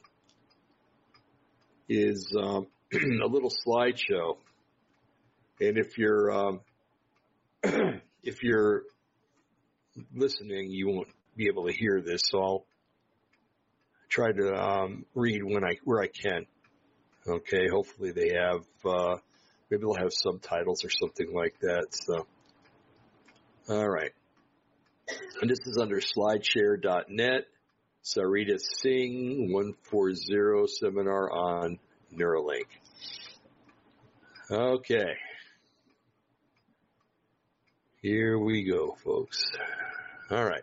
is um, a little slideshow. And if you're um, if you're listening, you won't be able to hear this. So I'll try to um, read when I where I can. Okay, hopefully they have uh, maybe they'll have subtitles or something like that. So, all right, and this is under SlideShare.net. Sarita Singh 140 seminar on Neuralink. Okay. Here we go, folks. All right.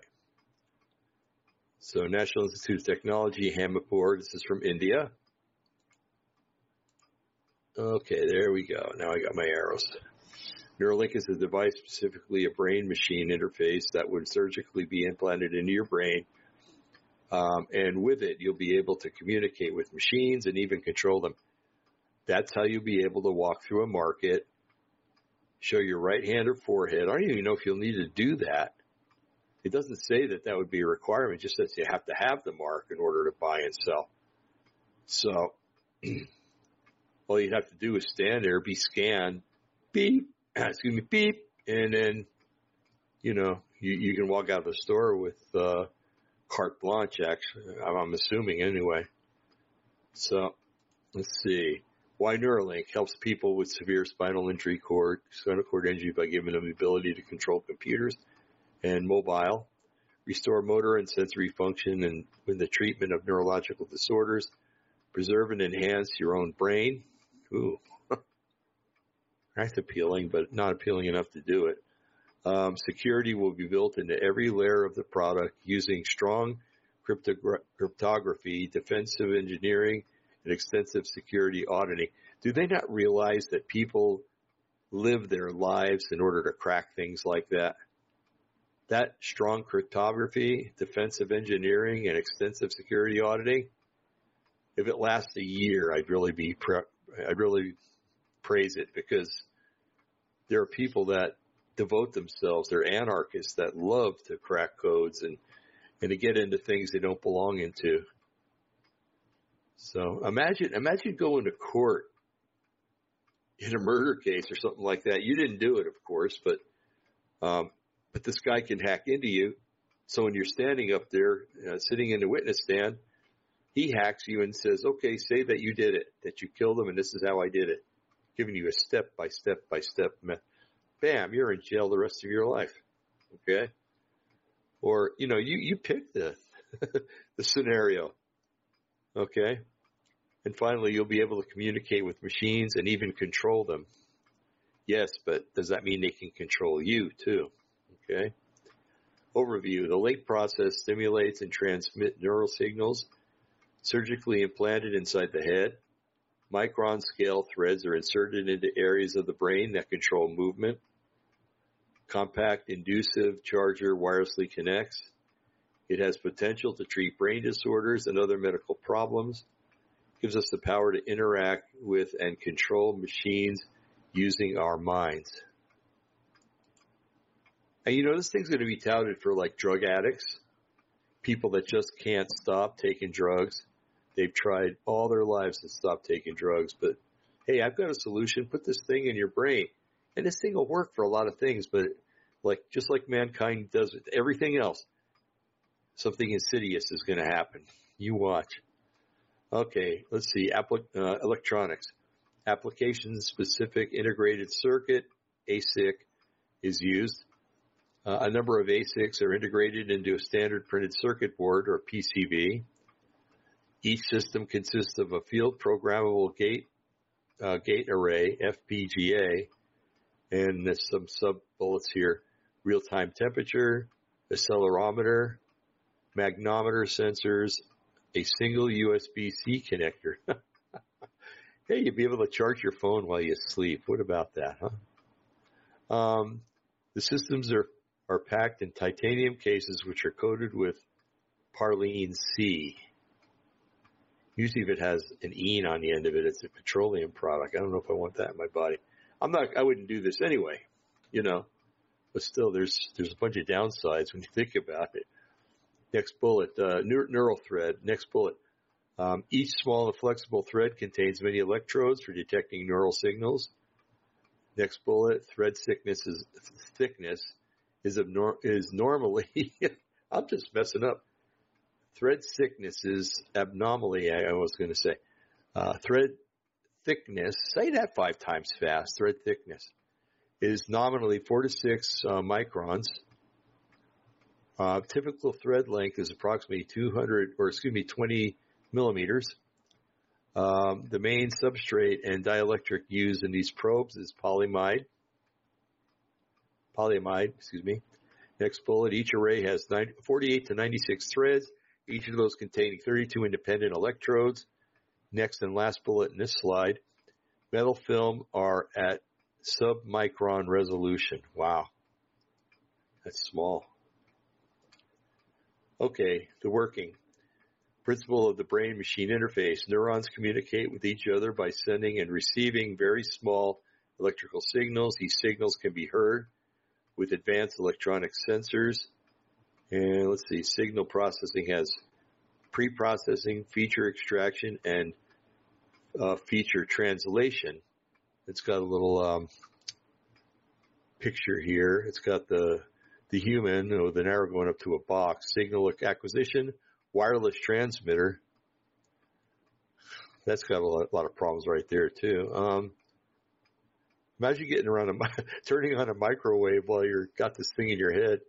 So National Institute of Technology, Hamirpur. This is from India. Okay, there we go. Now I got my arrows. Neuralink is a device, specifically a brain machine interface that would surgically be implanted into your brain. Um, and with it, you'll be able to communicate with machines and even control them. That's how you'll be able to walk through a market, show your right hand or forehead. I don't even know if you'll need to do that. It doesn't say that that would be a requirement. Just says you have to have the mark in order to buy and sell. So all you'd have to do is stand there, be scanned, beep, excuse me, beep, and then, you know, you, you can walk out of the store with, uh, carte blanche, actually. I'm assuming anyway. So let's see. Why Neuralink helps people with severe spinal injury cord, spinal cord injury by giving them the ability to control computers and mobile, restore motor and sensory function and with the treatment of neurological disorders, preserve and enhance your own brain. Ooh. That's appealing, but not appealing enough to do it. Um, security will be built into every layer of the product using strong cryptogra- cryptography, defensive engineering, and extensive security auditing. Do they not realize that people live their lives in order to crack things like that? That strong cryptography, defensive engineering, and extensive security auditing, if it lasts a year, I'd really be, pre- I'd really praise it because there are people that devote themselves. They're anarchists that love to crack codes and, and to get into things they don't belong into. So imagine, imagine going to court in a murder case or something like that. You didn't do it, of course, but, um, but this guy can hack into you. So when you're standing up there, uh, sitting in the witness stand, he hacks you and says, okay, say that you did it, that you killed him and this is how I did it. Giving you a step by step by step method bam, you're in jail the rest of your life. Okay. Or, you know, you, you pick the, the scenario. Okay. And finally, you'll be able to communicate with machines and even control them. Yes, but does that mean they can control you too? Okay. Overview. The late process stimulates and transmits neural signals surgically implanted inside the head. Micron scale threads are inserted into areas of the brain that control movement. Compact inductive charger wirelessly connects. It has potential to treat brain disorders and other medical problems. Gives us the power to interact with and control machines using our minds. And you know, this thing's going to be touted for like drug addicts, people that just can't stop taking drugs. They've tried all their lives to stop taking drugs, but hey, I've got a solution. Put this thing in your brain. And this thing will work for a lot of things, but like, just like mankind does with everything else, something insidious is going to happen. You watch. Okay, let's see. Appli- uh, electronics. Application specific integrated circuit, ASIC, is used. Uh, a number of ASICs are integrated into a standard printed circuit board or PCB. Each system consists of a field programmable gate uh, gate array (FPGA) and there's some sub bullets here: real-time temperature, accelerometer, magnetometer sensors, a single USB-C connector. hey, you'd be able to charge your phone while you sleep. What about that, huh? Um, the systems are, are packed in titanium cases which are coated with Parylene C. Usually if it has an E on the end of it, it's a petroleum product. I don't know if I want that in my body. I'm not, I wouldn't do this anyway, you know, but still there's, there's a bunch of downsides when you think about it. Next bullet, uh, neural thread. Next bullet. Um, each small and flexible thread contains many electrodes for detecting neural signals. Next bullet, thread thickness is, thickness is, abnor- is normally, I'm just messing up thread thickness is abnormally, I was going to say, uh, thread thickness, say that five times fast, thread thickness is nominally four to six uh, microns. Uh, typical thread length is approximately 200, or excuse me, 20 millimeters. Um, the main substrate and dielectric used in these probes is polyamide. Polyamide, excuse me. Next bullet, each array has 90, 48 to 96 threads each of those containing 32 independent electrodes. Next and last bullet in this slide, metal film are at submicron resolution. Wow. That's small. Okay, the working. Principle of the brain machine interface. Neurons communicate with each other by sending and receiving very small electrical signals. These signals can be heard with advanced electronic sensors. And let's see, signal processing has pre-processing, feature extraction, and uh, feature translation. It's got a little um, picture here. It's got the the human with an arrow going up to a box. Signal acquisition, wireless transmitter. That's got a lot, a lot of problems right there too. Um, imagine getting around a turning on a microwave while you're got this thing in your head.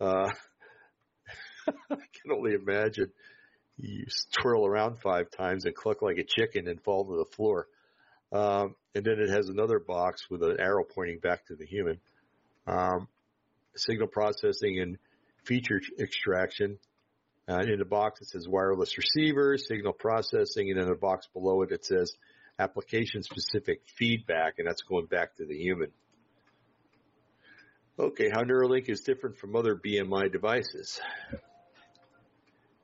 Uh, I can only imagine you twirl around five times and cluck like a chicken and fall to the floor. Um, and then it has another box with an arrow pointing back to the human. Um, signal processing and feature extraction. Uh, in the box it says wireless receiver, signal processing, and in the box below it it says application specific feedback, and that's going back to the human. Okay, how Neuralink is different from other BMI devices.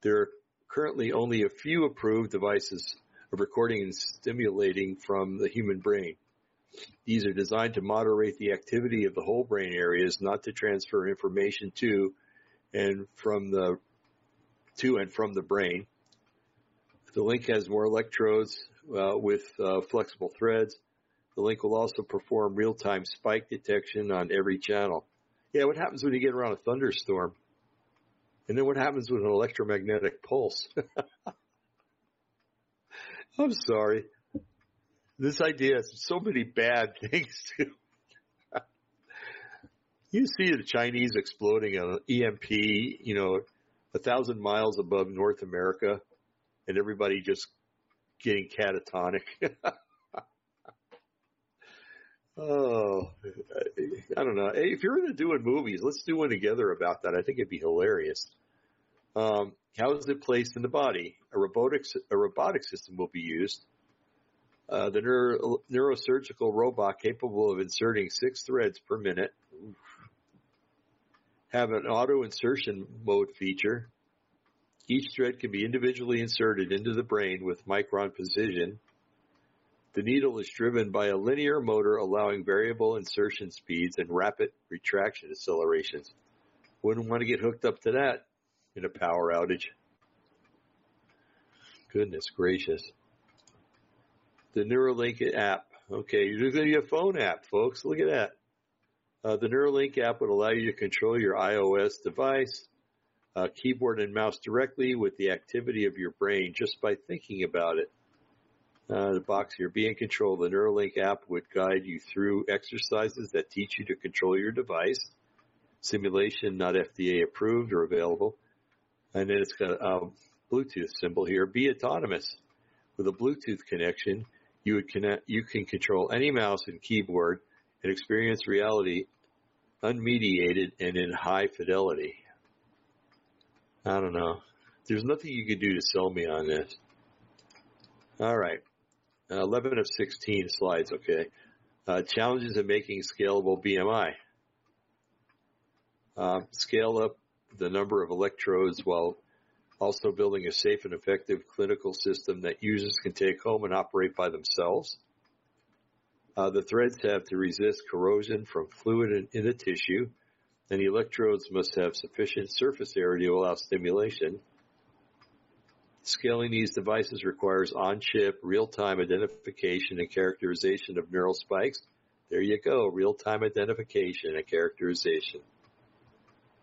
There are currently only a few approved devices of recording and stimulating from the human brain. These are designed to moderate the activity of the whole brain areas, not to transfer information to and from the to and from the brain. The link has more electrodes uh, with uh, flexible threads. The link will also perform real-time spike detection on every channel. Yeah, what happens when you get around a thunderstorm? And then what happens with an electromagnetic pulse? I'm sorry. This idea has so many bad things too. you see the Chinese exploding an EMP, you know, a thousand miles above North America, and everybody just getting catatonic. oh, I don't know. Hey, if you're into doing movies, let's do one together about that. I think it'd be hilarious. Um, how is it placed in the body? A robotics a robotic system will be used. Uh, the neuro, neurosurgical robot capable of inserting six threads per minute. Have an auto insertion mode feature. Each thread can be individually inserted into the brain with micron precision. The needle is driven by a linear motor allowing variable insertion speeds and rapid retraction accelerations. Wouldn't want to get hooked up to that in a power outage. Goodness gracious. The Neuralink app. Okay, you're going to be a phone app, folks. Look at that. Uh, the Neuralink app would allow you to control your iOS device, uh, keyboard and mouse directly with the activity of your brain just by thinking about it. Uh, the box here, be in control. The Neuralink app would guide you through exercises that teach you to control your device. Simulation not FDA approved or available. And then it's got a Bluetooth symbol here. Be autonomous. With a Bluetooth connection, you would connect, you can control any mouse and keyboard and experience reality unmediated and in high fidelity. I don't know. There's nothing you could do to sell me on this. All right. Uh, 11 of 16 slides, okay. Uh, challenges in making scalable BMI. Uh, scale up the number of electrodes while also building a safe and effective clinical system that users can take home and operate by themselves. Uh, the threads have to resist corrosion from fluid in, in the tissue, and the electrodes must have sufficient surface area to allow stimulation. Scaling these devices requires on-chip, real-time identification and characterization of neural spikes. There you go, real-time identification and characterization.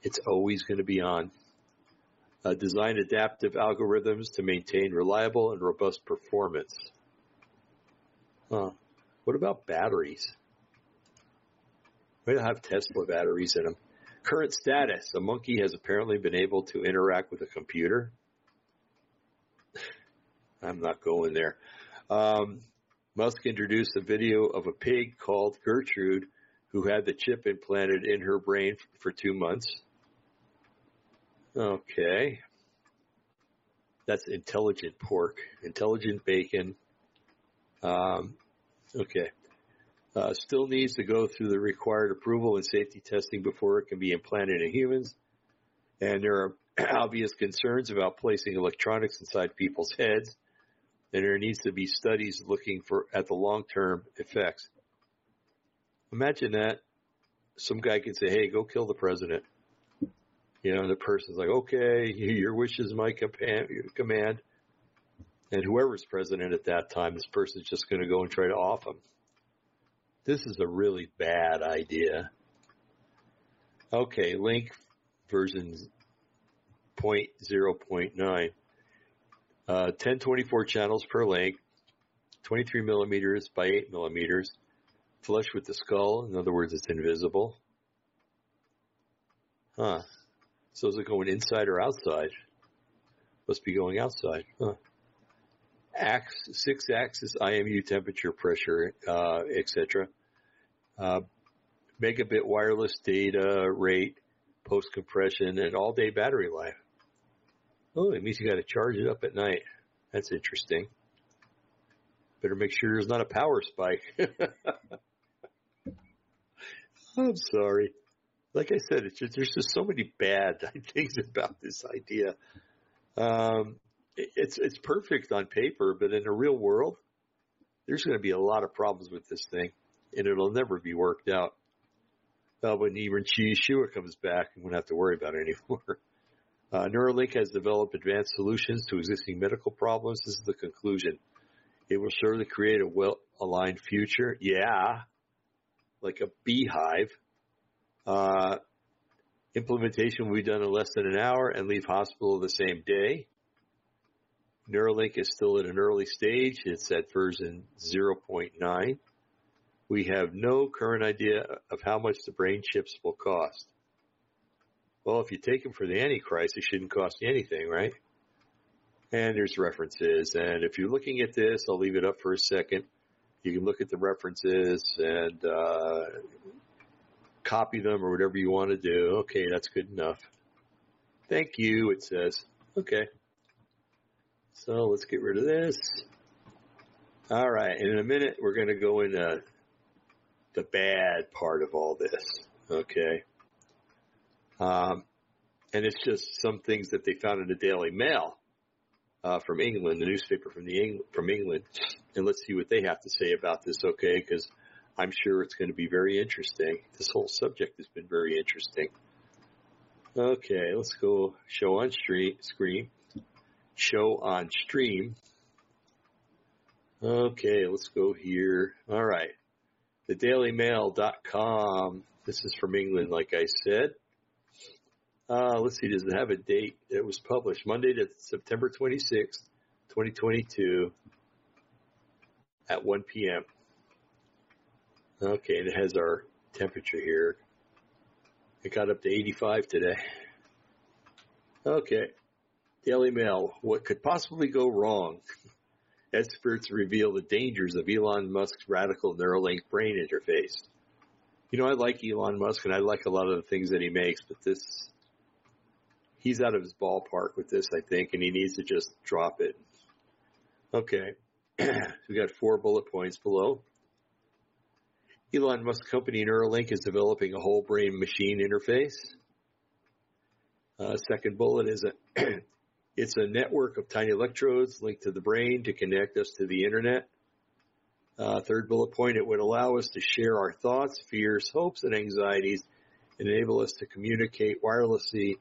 It's always going to be on. Uh, design adaptive algorithms to maintain reliable and robust performance. Huh. What about batteries? We don't have Tesla batteries in them. Current status. A monkey has apparently been able to interact with a computer. I'm not going there. Um, Musk introduced a video of a pig called Gertrude who had the chip implanted in her brain for two months. Okay. That's intelligent pork, intelligent bacon. Um, okay. Uh, still needs to go through the required approval and safety testing before it can be implanted in humans. And there are obvious concerns about placing electronics inside people's heads. And there needs to be studies looking for at the long-term effects. Imagine that some guy can say, "Hey, go kill the president." You know, and the person's like, "Okay, your wish is my command." And whoever's president at that time, this person's just going to go and try to off him. This is a really bad idea. Okay, link version 0.0.9. Uh, 1024 channels per link, 23 millimeters by 8 millimeters, flush with the skull. In other words, it's invisible. Huh. So is it going inside or outside? Must be going outside. Huh. Axis, six axis IMU temperature, pressure, uh, etc. Uh, megabit wireless data rate, post compression, and all day battery life. Oh, it means you got to charge it up at night. That's interesting. Better make sure there's not a power spike. I'm sorry. Like I said, just, there's just so many bad things about this idea. Um, it's it's perfect on paper, but in the real world, there's going to be a lot of problems with this thing, and it'll never be worked out. Uh, when even Yeshua comes back, we won't have to worry about it anymore. Uh, Neuralink has developed advanced solutions to existing medical problems. This is the conclusion. It will surely create a well-aligned future. Yeah, like a beehive. Uh, implementation will be done in less than an hour and leave hospital the same day. Neuralink is still at an early stage. It's at version 0.9. We have no current idea of how much the brain chips will cost. Well, if you take them for the Antichrist, it shouldn't cost you anything, right? And there's references. And if you're looking at this, I'll leave it up for a second. You can look at the references and uh, copy them or whatever you want to do. Okay, that's good enough. Thank you, it says. Okay. So let's get rid of this. All right, and in a minute we're going to go into the bad part of all this. Okay. Um, and it's just some things that they found in the Daily Mail uh, from England, the newspaper from the Eng- from England, and let's see what they have to say about this. Okay, because I'm sure it's going to be very interesting. This whole subject has been very interesting. Okay, let's go show on stream screen. Show on stream. Okay, let's go here. All right. The dailymail.com. This is from England, like I said. Uh, let's see, does it have a date? It was published Monday to September 26th, 2022 at 1 p.m. Okay, and it has our temperature here. It got up to 85 today. Okay. Daily Mail. What could possibly go wrong? Experts reveal the dangers of Elon Musk's radical Neuralink brain interface. You know, I like Elon Musk and I like a lot of the things that he makes, but this he's out of his ballpark with this, I think, and he needs to just drop it. Okay. we got four bullet points below. Elon Musk company Neuralink is developing a whole brain machine interface. Uh, second bullet is a it's a network of tiny electrodes linked to the brain to connect us to the internet. Uh, third bullet point, it would allow us to share our thoughts, fears, hopes, and anxieties and enable us to communicate wirelessly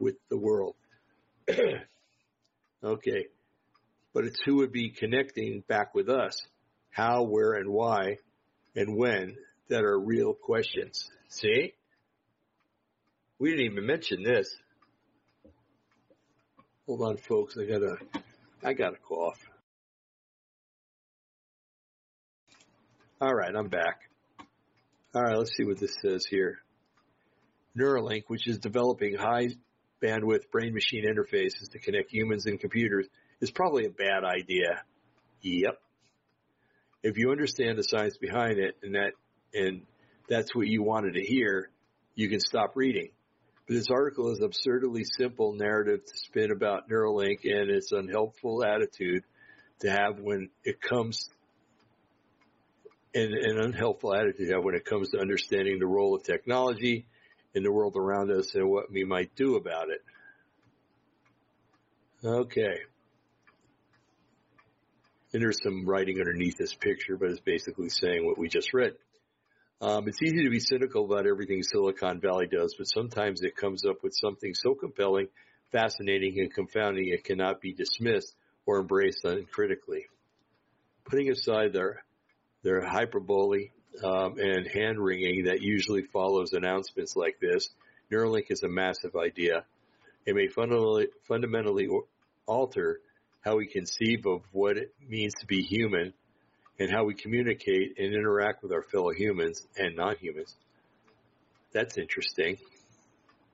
with the world. okay. But it's who would be connecting back with us. How, where, and why, and when that are real questions. See? We didn't even mention this. Hold on, folks. I got a, I got a cough. All right, I'm back. All right, let's see what this says here. Neuralink, which is developing high bandwidth brain machine interfaces to connect humans and computers is probably a bad idea. Yep. If you understand the science behind it and that, and that's what you wanted to hear, you can stop reading. This article is absurdly simple narrative to spin about Neuralink and its unhelpful attitude to have when it comes and an unhelpful attitude to have when it comes to understanding the role of technology in the world around us and what we might do about it. Okay. And there's some writing underneath this picture, but it's basically saying what we just read. Um, it's easy to be cynical about everything Silicon Valley does, but sometimes it comes up with something so compelling, fascinating, and confounding it cannot be dismissed or embraced uncritically. Putting aside their their hyperbole um, and hand wringing that usually follows announcements like this, Neuralink is a massive idea. It may fundamentally, fundamentally alter how we conceive of what it means to be human and how we communicate and interact with our fellow humans and non-humans. That's interesting.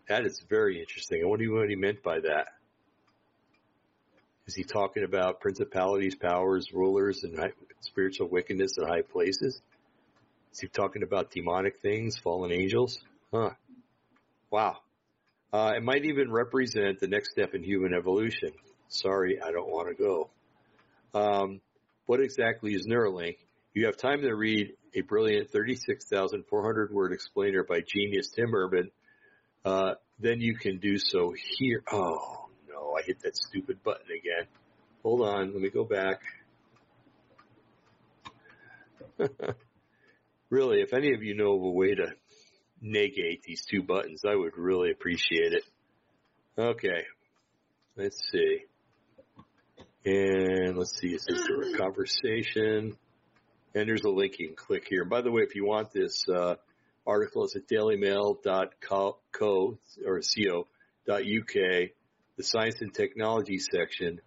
That is very interesting. I wonder what he meant by that. Is he talking about principalities, powers, rulers, and spiritual wickedness in high places? Is he talking about demonic things, fallen angels? Huh. Wow. Uh, it might even represent the next step in human evolution. Sorry, I don't want to go. Um, what exactly is Neuralink? You have time to read a brilliant 36,400 word explainer by genius Tim Urban. Uh, then you can do so here. Oh no, I hit that stupid button again. Hold on, let me go back. really, if any of you know of a way to negate these two buttons, I would really appreciate it. Okay, let's see. And let's see, is this a conversation? And there's a link you can click here. By the way, if you want this uh, article, it's at dailymail.co or co.uk, the science and technology section,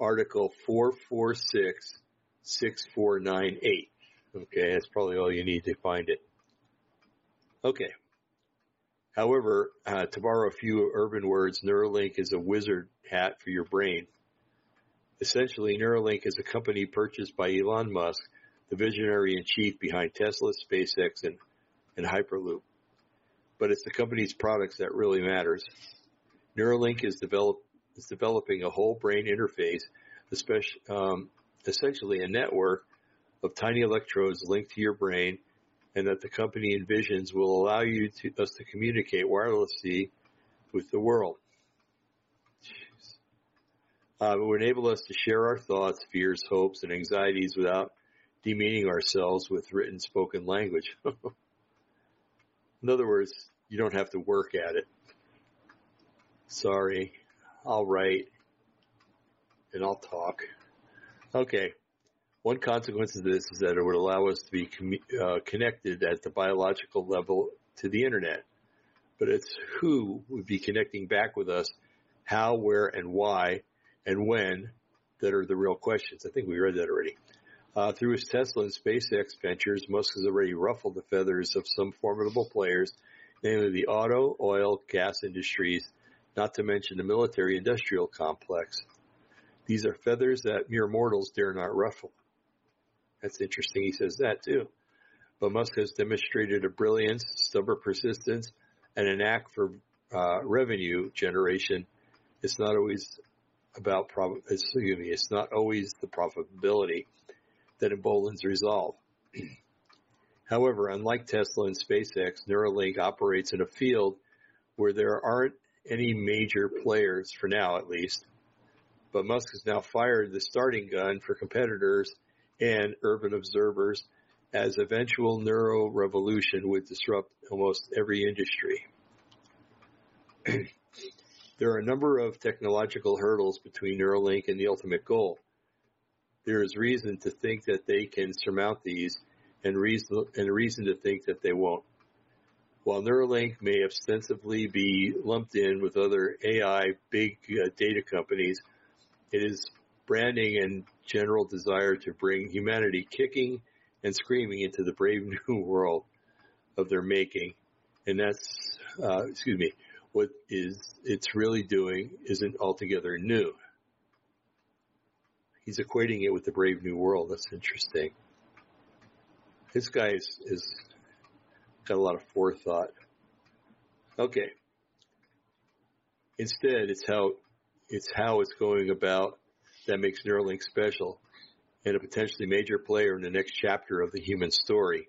article 4466498. Okay, that's probably all you need to find it. Okay. However, uh, to borrow a few urban words, Neuralink is a wizard hat for your brain. Essentially, Neuralink is a company purchased by Elon Musk, the visionary in chief behind Tesla, SpaceX, and, and Hyperloop. But it's the company's products that really matters. Neuralink is, develop, is developing a whole brain interface, especially, um, essentially a network of tiny electrodes linked to your brain and that the company envisions will allow you to, us to communicate wirelessly with the world. Uh, it will enable us to share our thoughts, fears, hopes, and anxieties without demeaning ourselves with written spoken language. In other words, you don't have to work at it. Sorry, I'll write and I'll talk. Okay. One consequence of this is that it would allow us to be com- uh, connected at the biological level to the internet. But it's who would be connecting back with us, how, where, and why and when that are the real questions. I think we read that already. Uh, through his Tesla and SpaceX ventures, Musk has already ruffled the feathers of some formidable players, namely the auto, oil, gas industries, not to mention the military industrial complex. These are feathers that mere mortals dare not ruffle. That's interesting. He says that too. But Musk has demonstrated a brilliance, stubborn persistence, and an knack for uh, revenue generation. It's not always about prob- excuse me, it's not always the profitability that emboldens resolve. However, unlike Tesla and SpaceX, Neuralink operates in a field where there aren't any major players for now, at least. But Musk has now fired the starting gun for competitors and Urban observers as eventual neuro revolution would disrupt almost every industry. There are a number of technological hurdles between Neuralink and the ultimate goal. There is reason to think that they can surmount these and reason, and reason to think that they won't. While Neuralink may ostensibly be lumped in with other AI big uh, data companies, it is branding and general desire to bring humanity kicking and screaming into the brave new world of their making. And that's, uh, excuse me, what is it's really doing isn't altogether new. He's equating it with the Brave New World. That's interesting. This guy is, is got a lot of forethought. Okay. Instead, it's how it's how it's going about that makes Neuralink special and a potentially major player in the next chapter of the human story.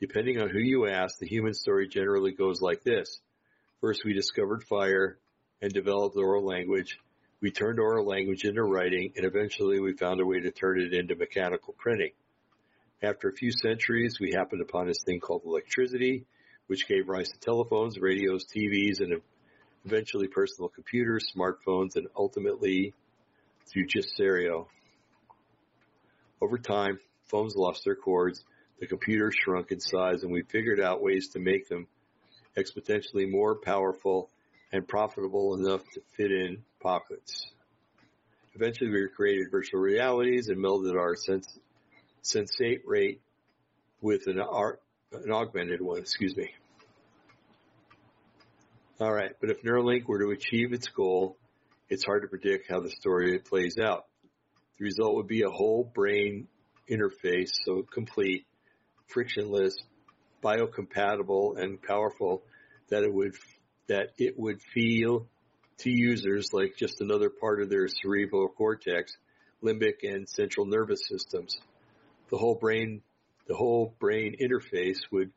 Depending on who you ask, the human story generally goes like this. First, we discovered fire and developed oral language. We turned oral language into writing, and eventually we found a way to turn it into mechanical printing. After a few centuries, we happened upon this thing called electricity, which gave rise to telephones, radios, TVs, and eventually personal computers, smartphones, and ultimately through just stereo. Over time, phones lost their cords, the computers shrunk in size, and we figured out ways to make them exponentially more powerful and profitable enough to fit in pockets. Eventually, we created virtual realities and melded our sens- sensate rate with an, an augmented one, excuse me. All right, but if Neuralink were to achieve its goal, it's hard to predict how the story plays out. The result would be a whole brain interface, so complete, frictionless, biocompatible, and powerful that it would that it would feel to users like just another part of their cerebral cortex, limbic, and central nervous systems. The whole brain, the whole brain interface would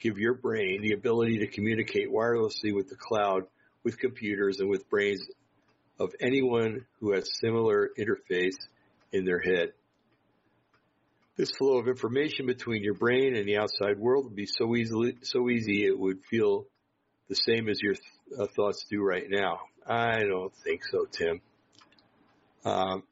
give your brain the ability to communicate wirelessly with the cloud, with computers, and with brains of anyone who has similar interface in their head. This flow of information between your brain and the outside world would be so easily, so easy it would feel the same as your th- uh, thoughts do right now. I don't think so, Tim. Um,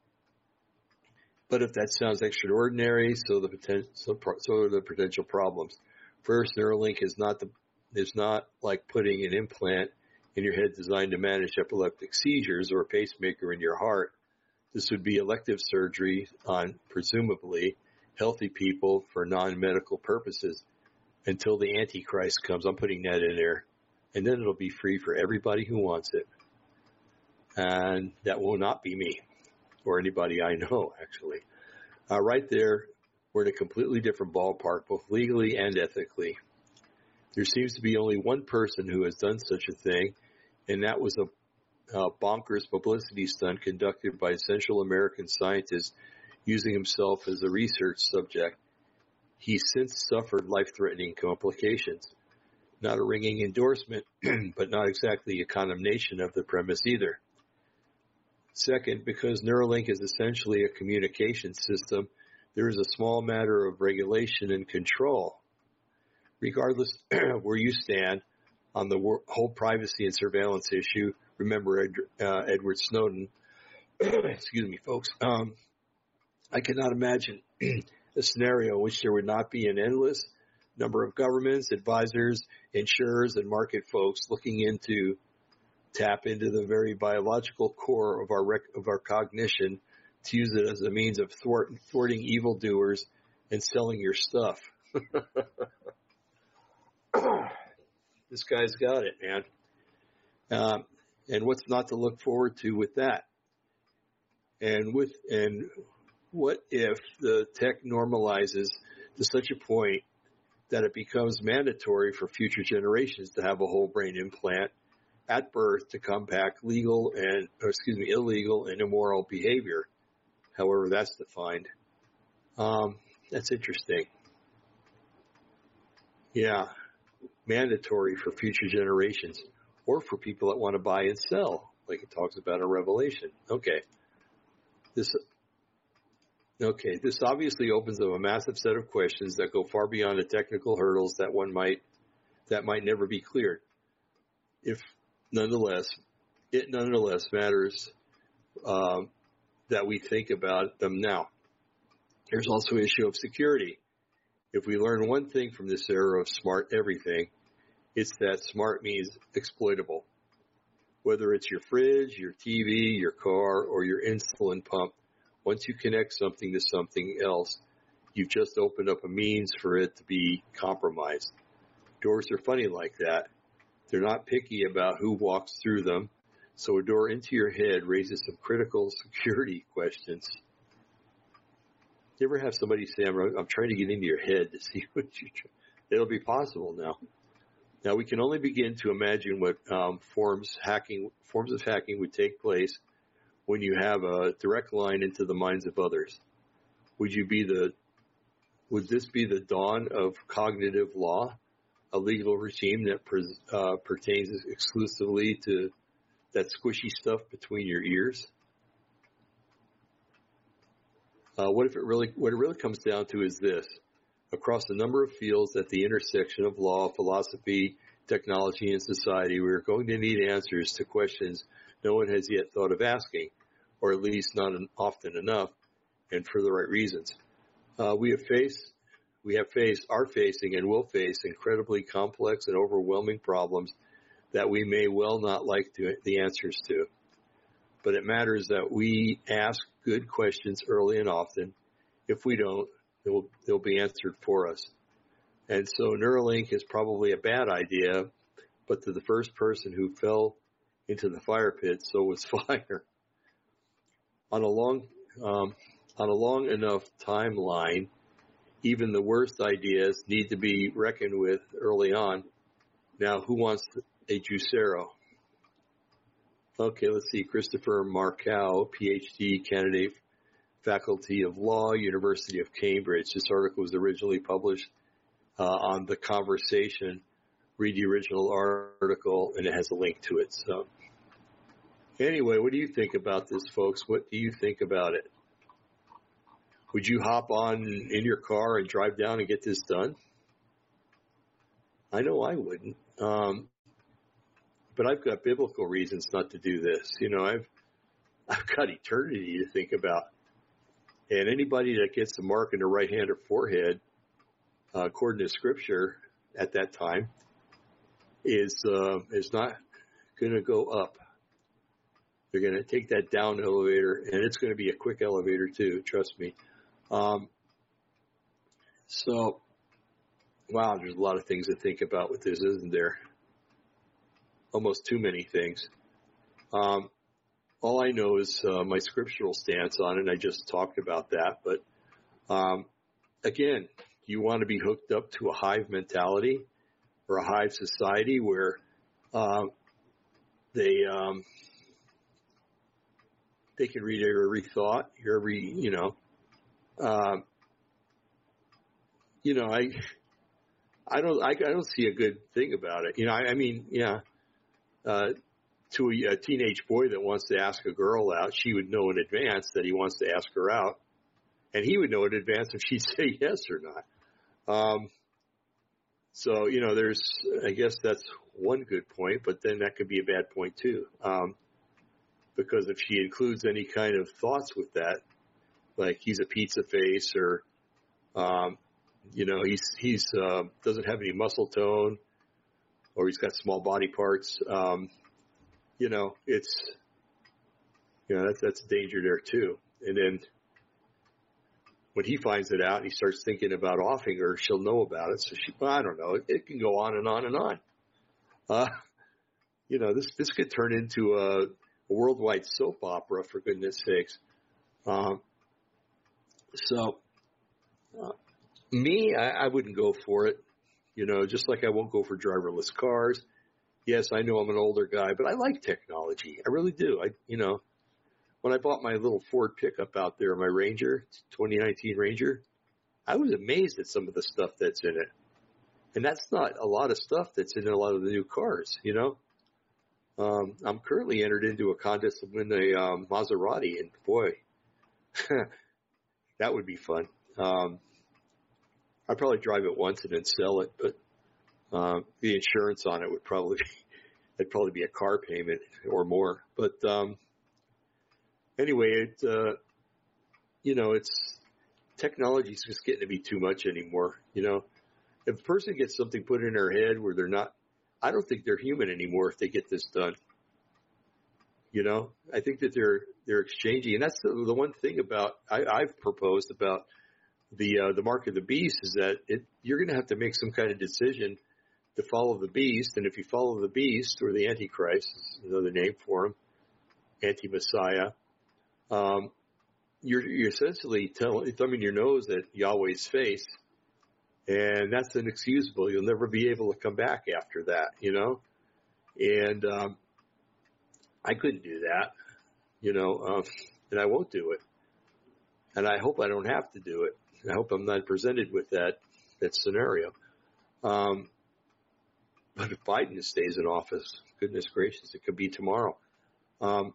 but if that sounds extraordinary, so the potential, so, so are the potential problems. First, Neuralink is not the is not like putting an implant in your head designed to manage epileptic seizures or a pacemaker in your heart. This would be elective surgery on presumably healthy people for non-medical purposes until the Antichrist comes. I'm putting that in there. And then it'll be free for everybody who wants it. And that will not be me or anybody I know, actually. Uh, right there, we're in a completely different ballpark, both legally and ethically. There seems to be only one person who has done such a thing, and that was a, bonkers publicity stunt conducted by a Central American scientist using himself as a research subject. He's since suffered life-threatening complications. Not a ringing endorsement, but not exactly a condemnation of the premise either. Second, because Neuralink is essentially a communication system, there is a small matter of regulation and control. Regardless where you stand on the whole privacy and surveillance issue, remember Ed, uh, Edward Snowden, excuse me, folks, um, I cannot imagine a scenario in which there would not be an endless number of governments, advisors, insurers, and market folks looking into tap into the very biological core of our rec- of our cognition to use it as a means of thwart- thwarting evildoers and selling your stuff. this guy's got it, man. Um, and what's not to look forward to with that? And with and what if the tech normalizes to such a point that it becomes mandatory for future generations to have a whole brain implant at birth to combat legal and, excuse me, illegal and immoral behavior, however that's defined. Um, that's interesting. Yeah, mandatory for future generations or for people that want to buy and sell, like it talks about in Revelation. Okay. This Okay, this obviously opens up a massive set of questions that go far beyond the technical hurdles that one might that might never be cleared. If nonetheless, it nonetheless matters um, that we think about them now. There's also issue of security. If we learn one thing from this era of smart everything, it's that smart means exploitable. Whether it's your fridge, your TV, your car, or your insulin pump, once you connect something to something else, you've just opened up a means for it to be compromised. Doors are funny like that. They're not picky about who walks through them. So a door into your head raises some critical security questions. You ever have somebody say, I'm, I'm trying to get into your head to see what you're?" it'll be possible now. Now we can only begin to imagine what um, forms hacking forms of hacking would take place when you have a direct line into the minds of others. Would you be the would this be the dawn of cognitive law, a legal regime that uh, pertains exclusively to that squishy stuff between your ears? Uh, what if it really, what it really comes down to is this. Across a number of fields at the intersection of law, philosophy, technology, and society, we are going to need answers to questions no one has yet thought of asking, or at least not often enough, and for the right reasons. Uh, we have faced, we have faced, are facing, and will face incredibly complex and overwhelming problems that we may well not like to, the answers to but it matters that we ask good questions early and often. If we don't, they'll, they'll be answered for us. And so Neuralink is probably a bad idea, but to the first person who fell into the fire pit, so was fire. On a long, um, on a long enough timeline, even the worst ideas need to be reckoned with early on. Now, who wants a Juicero? Okay, let's see. Christopher Markou, PhD candidate, Faculty of Law, University of Cambridge. This article was originally published uh, on The Conversation. Read the original article, and it has a link to it. So, anyway, what do you think about this, folks? What do you think about it? Would you hop on in your car and drive down and get this done? I know I wouldn't. Um, but I've got biblical reasons not to do this. You know, I've I've got eternity to think about, and anybody that gets the mark in the right hand or forehead, uh, according to Scripture, at that time, is uh, is not going to go up. They're going to take that down elevator, and it's going to be a quick elevator too. Trust me. Um, so, wow, there's a lot of things to think about with this, isn't there? almost too many things. Um, all I know is uh, my scriptural stance on it. And I just talked about that, but um, again, you want to be hooked up to a hive mentality or a hive society where uh, they um, they can read your every thought, your every you know. Um, you know, I I don't I, I don't see a good thing about it. You know, I, I mean, yeah, uh, to a, a, teenage boy that wants to ask a girl out, she would know in advance that he wants to ask her out, and he would know in advance if she'd say yes or not. Um, so you know, there's, I guess that's one good point, but then that could be a bad point too, um, because if she includes any kind of thoughts with that, like he's a pizza face or, um, you know, he's he's uh, doesn't have any muscle tone or he's got small body parts. Um, you know, it's, you know, that's, that's danger there too. And then when he finds it out and he starts thinking about offing her, she'll know about it. So she, well, I don't know. It, it, can go on and on and on. Uh, you know, this, this could turn into a, a worldwide soap opera for goodness sakes. Um, so, uh, me, I, I wouldn't go for it. You know, just like I won't go for driverless cars. Yes, I know I'm an older guy, but I like technology. I really do. I, you know, when I bought my little Ford pickup out there, my Ranger, 2019 Ranger, I was amazed at some of the stuff that's in it. And that's not a lot of stuff that's in a lot of the new cars, you know? Um, I'm currently entered into a contest to win a um, Maserati, and boy, that would be fun. Um, I'd probably drive it once and then sell it, but uh, the insurance on it would probably be, it'd probably be a car payment or more. But um, anyway, it uh, you know it's technology's just getting to be too much anymore. You know, if a person gets something put in their head where they're not, I don't think they're human anymore if they get this done. You know, I think that they're they're exchanging, and that's the, the one thing about I, I've proposed about the uh, the mark of the beast is that it, you're going to have to make some kind of decision to follow the beast, and if you follow the beast or the antichrist, is another name for him, anti-messiah, um, you're, you're essentially telling, thumbing your nose at Yahweh's face, And that's inexcusable. You'll never be able to come back after that, you know? And, um, I couldn't do that, you know, um, and I won't do it. And I hope I don't have to do it. I hope I'm not presented with that, that scenario. Um, but if Biden stays in office, goodness gracious, it could be tomorrow. Um,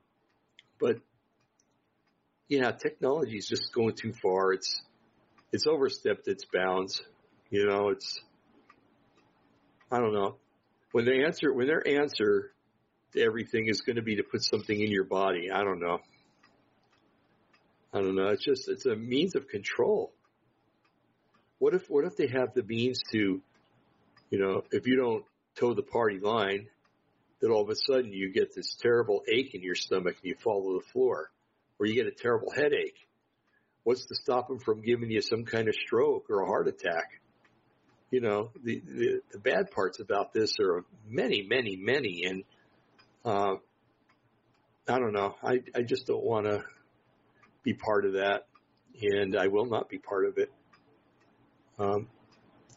but know, technology is just going too far. It's it's overstepped its bounds. You know, it's I don't know. When they answer when their answer to everything is going to be to put something in your body, I don't know. I don't know. It's just it's a means of control. What if what if they have the means to, you know, if you don't toe the party line, that all of a sudden you get this terrible ache in your stomach and you fall to the floor, or you get a terrible headache. What's to stop them from giving you some kind of stroke or a heart attack? You know, the, the, the bad parts about this are many, many, many. And, uh, I don't know. I, I just don't want to be part of that and I will not be part of it. Um,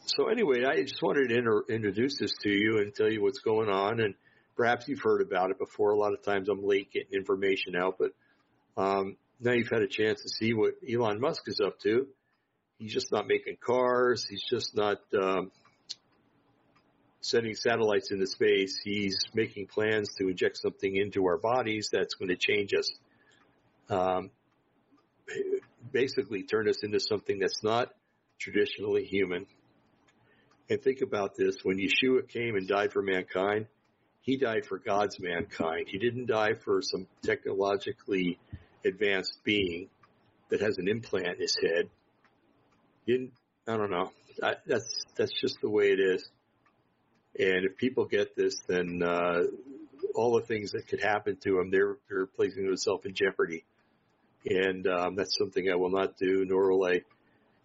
so anyway, I just wanted to inter- introduce this to you and tell you what's going on and perhaps you've heard about it before. A lot of times I'm late getting information out, but, um, now you've had a chance to see what Elon Musk is up to. He's just not making cars. He's just not, um, sending satellites into space. He's making plans to inject something into our bodies that's going to change us. Um, basically turn us into something that's not traditionally human. And think about this. When Yeshua came and died for mankind, he died for God's mankind. He didn't die for some technologically advanced being that has an implant in his head. He didn't, I don't know. I, that's, that's just the way it is. And if people get this, then, uh, all the things that could happen to them, they're, they're placing themselves in jeopardy. And, um, that's something I will not do, nor will I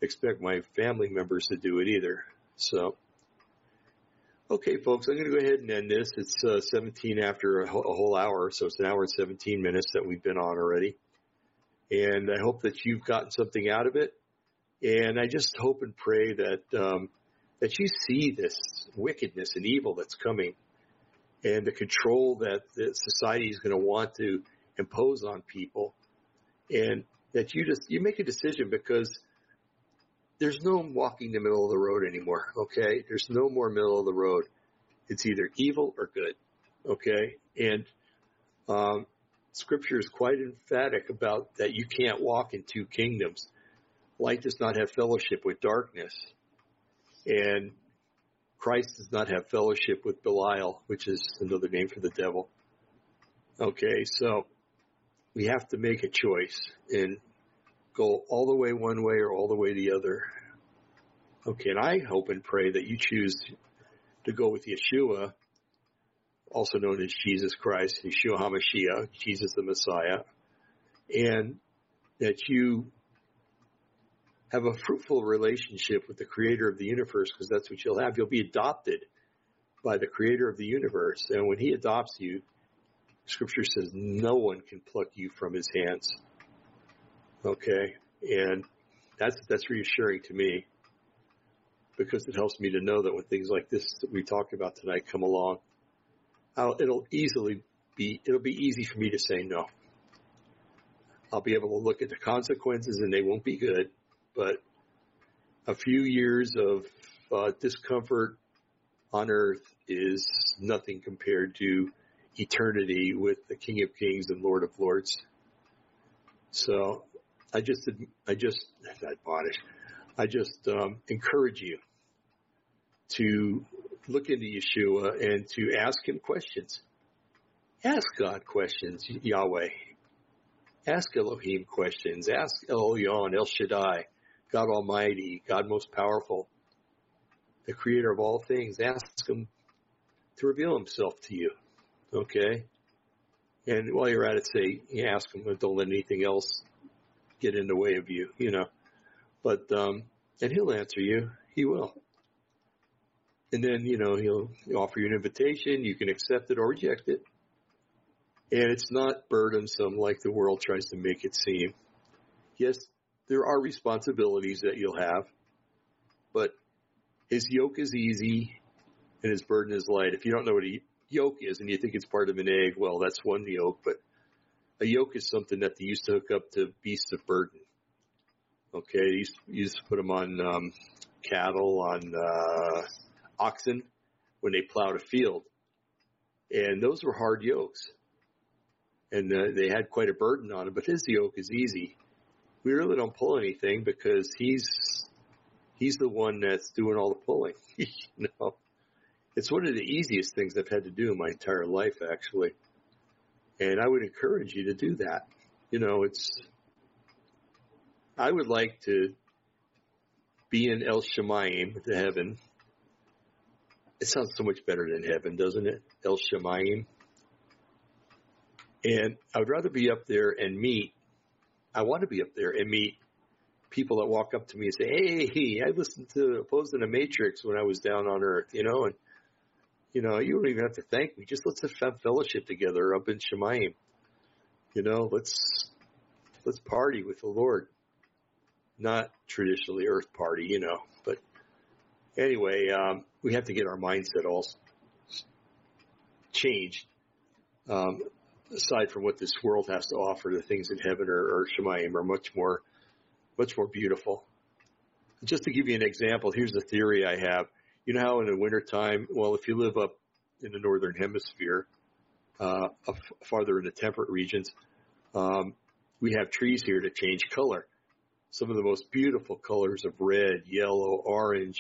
expect my family members to do it either. So, okay, folks, I'm going to go ahead and end this. It's uh, 17 after a, whole, a whole hour, so it's an hour and 17 minutes that we've been on already. And I hope that you've gotten something out of it. And I just hope and pray that um, that you see this wickedness and evil that's coming, and the control that the society is going to want to impose on people, and that you just you make a decision because there's no walking the middle of the road anymore. Okay. There's no more middle of the road. It's either evil or good. Okay. And, um, scripture is quite emphatic about that you can't walk in two kingdoms. Light does not have fellowship with darkness and Christ does not have fellowship with Belial, which is another name for the devil. Okay. So we have to make a choice and go all the way one way or all the way the other. Okay, and I hope and pray that you choose to go with Yeshua, also known as Jesus Christ, Yeshua HaMashiach, Jesus the Messiah, and that you have a fruitful relationship with the creator of the universe because that's what you'll have. You'll be adopted by the creator of the universe. And when he adopts you, scripture says no one can pluck you from his hands. Okay. And that's, that's reassuring to me because it helps me to know that when things like this that we talked about tonight come along, I'll, it'll easily be, it'll be easy for me to say no. I'll be able to look at the consequences and they won't be good, but a few years of uh, discomfort on earth is nothing compared to eternity with the King of Kings and Lord of Lords. So I just, I just, not admonish, I just um, encourage you to look into Yeshua and to ask him questions. Ask God questions, Yahweh. Ask Elohim questions. Ask El Elyon, El Shaddai, God Almighty, God Most Powerful, the Creator of all things. Ask Him to reveal Himself to you. Okay? And while you're at it, say, ask Him, don't let anything else get in the way of you, you know. But, um, and He'll answer you. He will. And then, you know, He'll offer you an invitation. You can accept it or reject it. And it's not burdensome like the world tries to make it seem. Yes, there are responsibilities that you'll have, but His yoke is easy and his burden is light. If you don't know what a yoke is and you think it's part of an egg, well, that's one yoke, but a yoke is something that they used to hook up to beasts of burden. Okay, you used, used to put them on um, cattle, on uh, oxen when they plowed a field, and those were hard yokes, and uh, they had quite a burden on them. But his yoke is easy. We really don't pull anything because he's he's the one that's doing all the pulling. you know, it's one of the easiest things I've had to do in my entire life, actually. And I would encourage you to do that. You know, it's, I would like to be in El Shemaim, the heaven. It sounds so much better than heaven, doesn't it? El Shemaim. And I would rather be up there and meet, I want to be up there and meet people that walk up to me and say, Hey, I listened to Opposing the Matrix when I was down on earth, you know, and you know, you don't even have to thank me. Just let's have fellowship together up in Shemaim. You know, let's let's party with the Lord. Not traditionally earth party, you know, but anyway, um, we have to get our mindset all changed. Um, aside from what this world has to offer, the things in heaven or, or are much more, much more beautiful. Just to give you an example, here's a theory I have you know how in the wintertime, well, if you live up in the northern hemisphere, uh, farther in the temperate regions, um, we have trees here that change color. Some of the most beautiful colors of red, yellow, orange.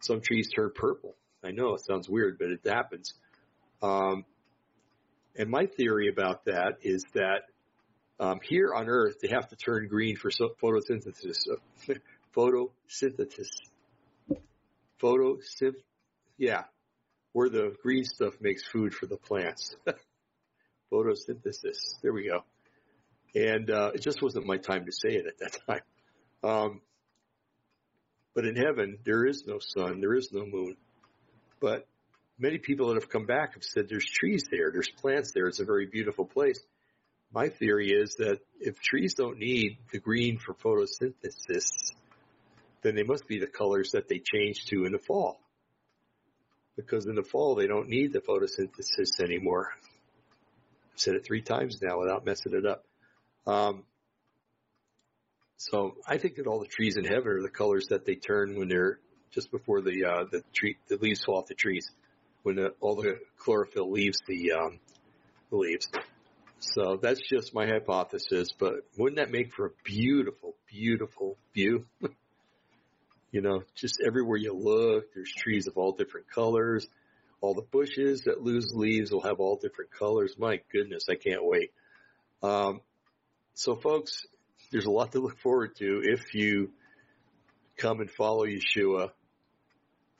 Some trees turn purple. I know it sounds weird, but it happens. Um, and my theory about that is that um, here on Earth they have to turn green for photosynthesis. photosynthesis photosynth, yeah, where the green stuff makes food for the plants. Photosynthesis. There we go. And uh, it just wasn't my time to say it at that time. Um, but in heaven, there is no sun, there is no moon. But many people that have come back have said there's trees there, there's plants there. It's a very beautiful place. My theory is that if trees don't need the green for photosynthesis, then they must be the colors that they change to in the fall. Because in the fall, they don't need the photosynthesis anymore. I've said it three times now without messing it up. Um, so I think that all the trees in heaven are the colors that they turn when they're just before the uh, the tree the leaves fall off the trees, when the, all the chlorophyll leaves the um, the leaves. So that's just my hypothesis, but wouldn't that make for a beautiful, beautiful view? You know, just everywhere you look, there's trees of all different colors. All the bushes that lose leaves will have all different colors. My goodness, I can't wait. Um, so folks, there's a lot to look forward to if you come and follow Yeshua.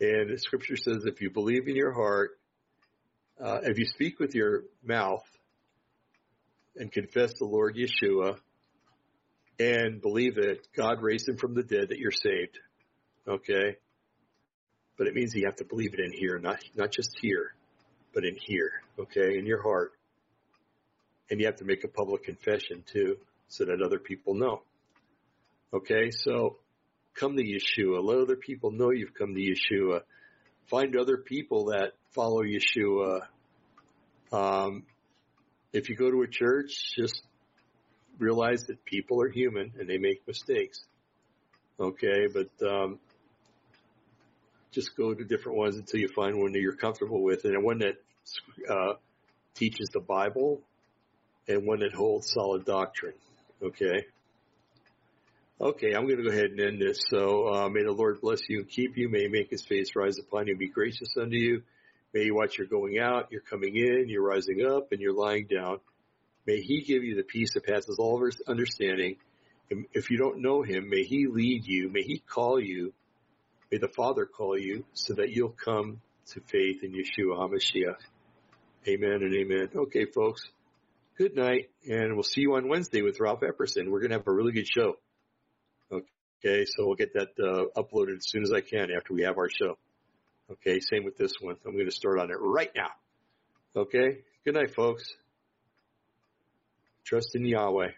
And the scripture says if you believe in your heart, uh, if you speak with your mouth and confess the Lord Yeshua and believe that God raised him from the dead, that you're saved. Okay? But it means you have to believe it in here, not, not just here, but in here. Okay? In your heart. And you have to make a public confession too, so that other people know. Okay? So, come to Yeshua. Let other people know you've come to Yeshua. Find other people that follow Yeshua. Um, if you go to a church, just realize that people are human and they make mistakes. Okay, but um, just go to different ones until you find one that you're comfortable with, and one that uh, teaches the Bible, and one that holds solid doctrine. Okay. Okay, I'm going to go ahead and end this. So uh, may the Lord bless you and keep you. May He make His face rise upon you and be gracious unto you. May He watch your going out, you're coming in, you're rising up, and you're lying down. May He give you the peace that passes all understanding. And if you don't know Him, may He lead you. May He call you May the Father call you so that you'll come to faith in Yeshua HaMashiach. Amen and amen. Okay, folks. Good night, and we'll see you on Wednesday with Ralph Epperson. We're going to have a really good show. Okay, so we'll get that uh, uploaded as soon as I can after we have our show. Okay, same with this one. I'm going to start on it right now. Okay, good night, folks. Trust in Yahweh.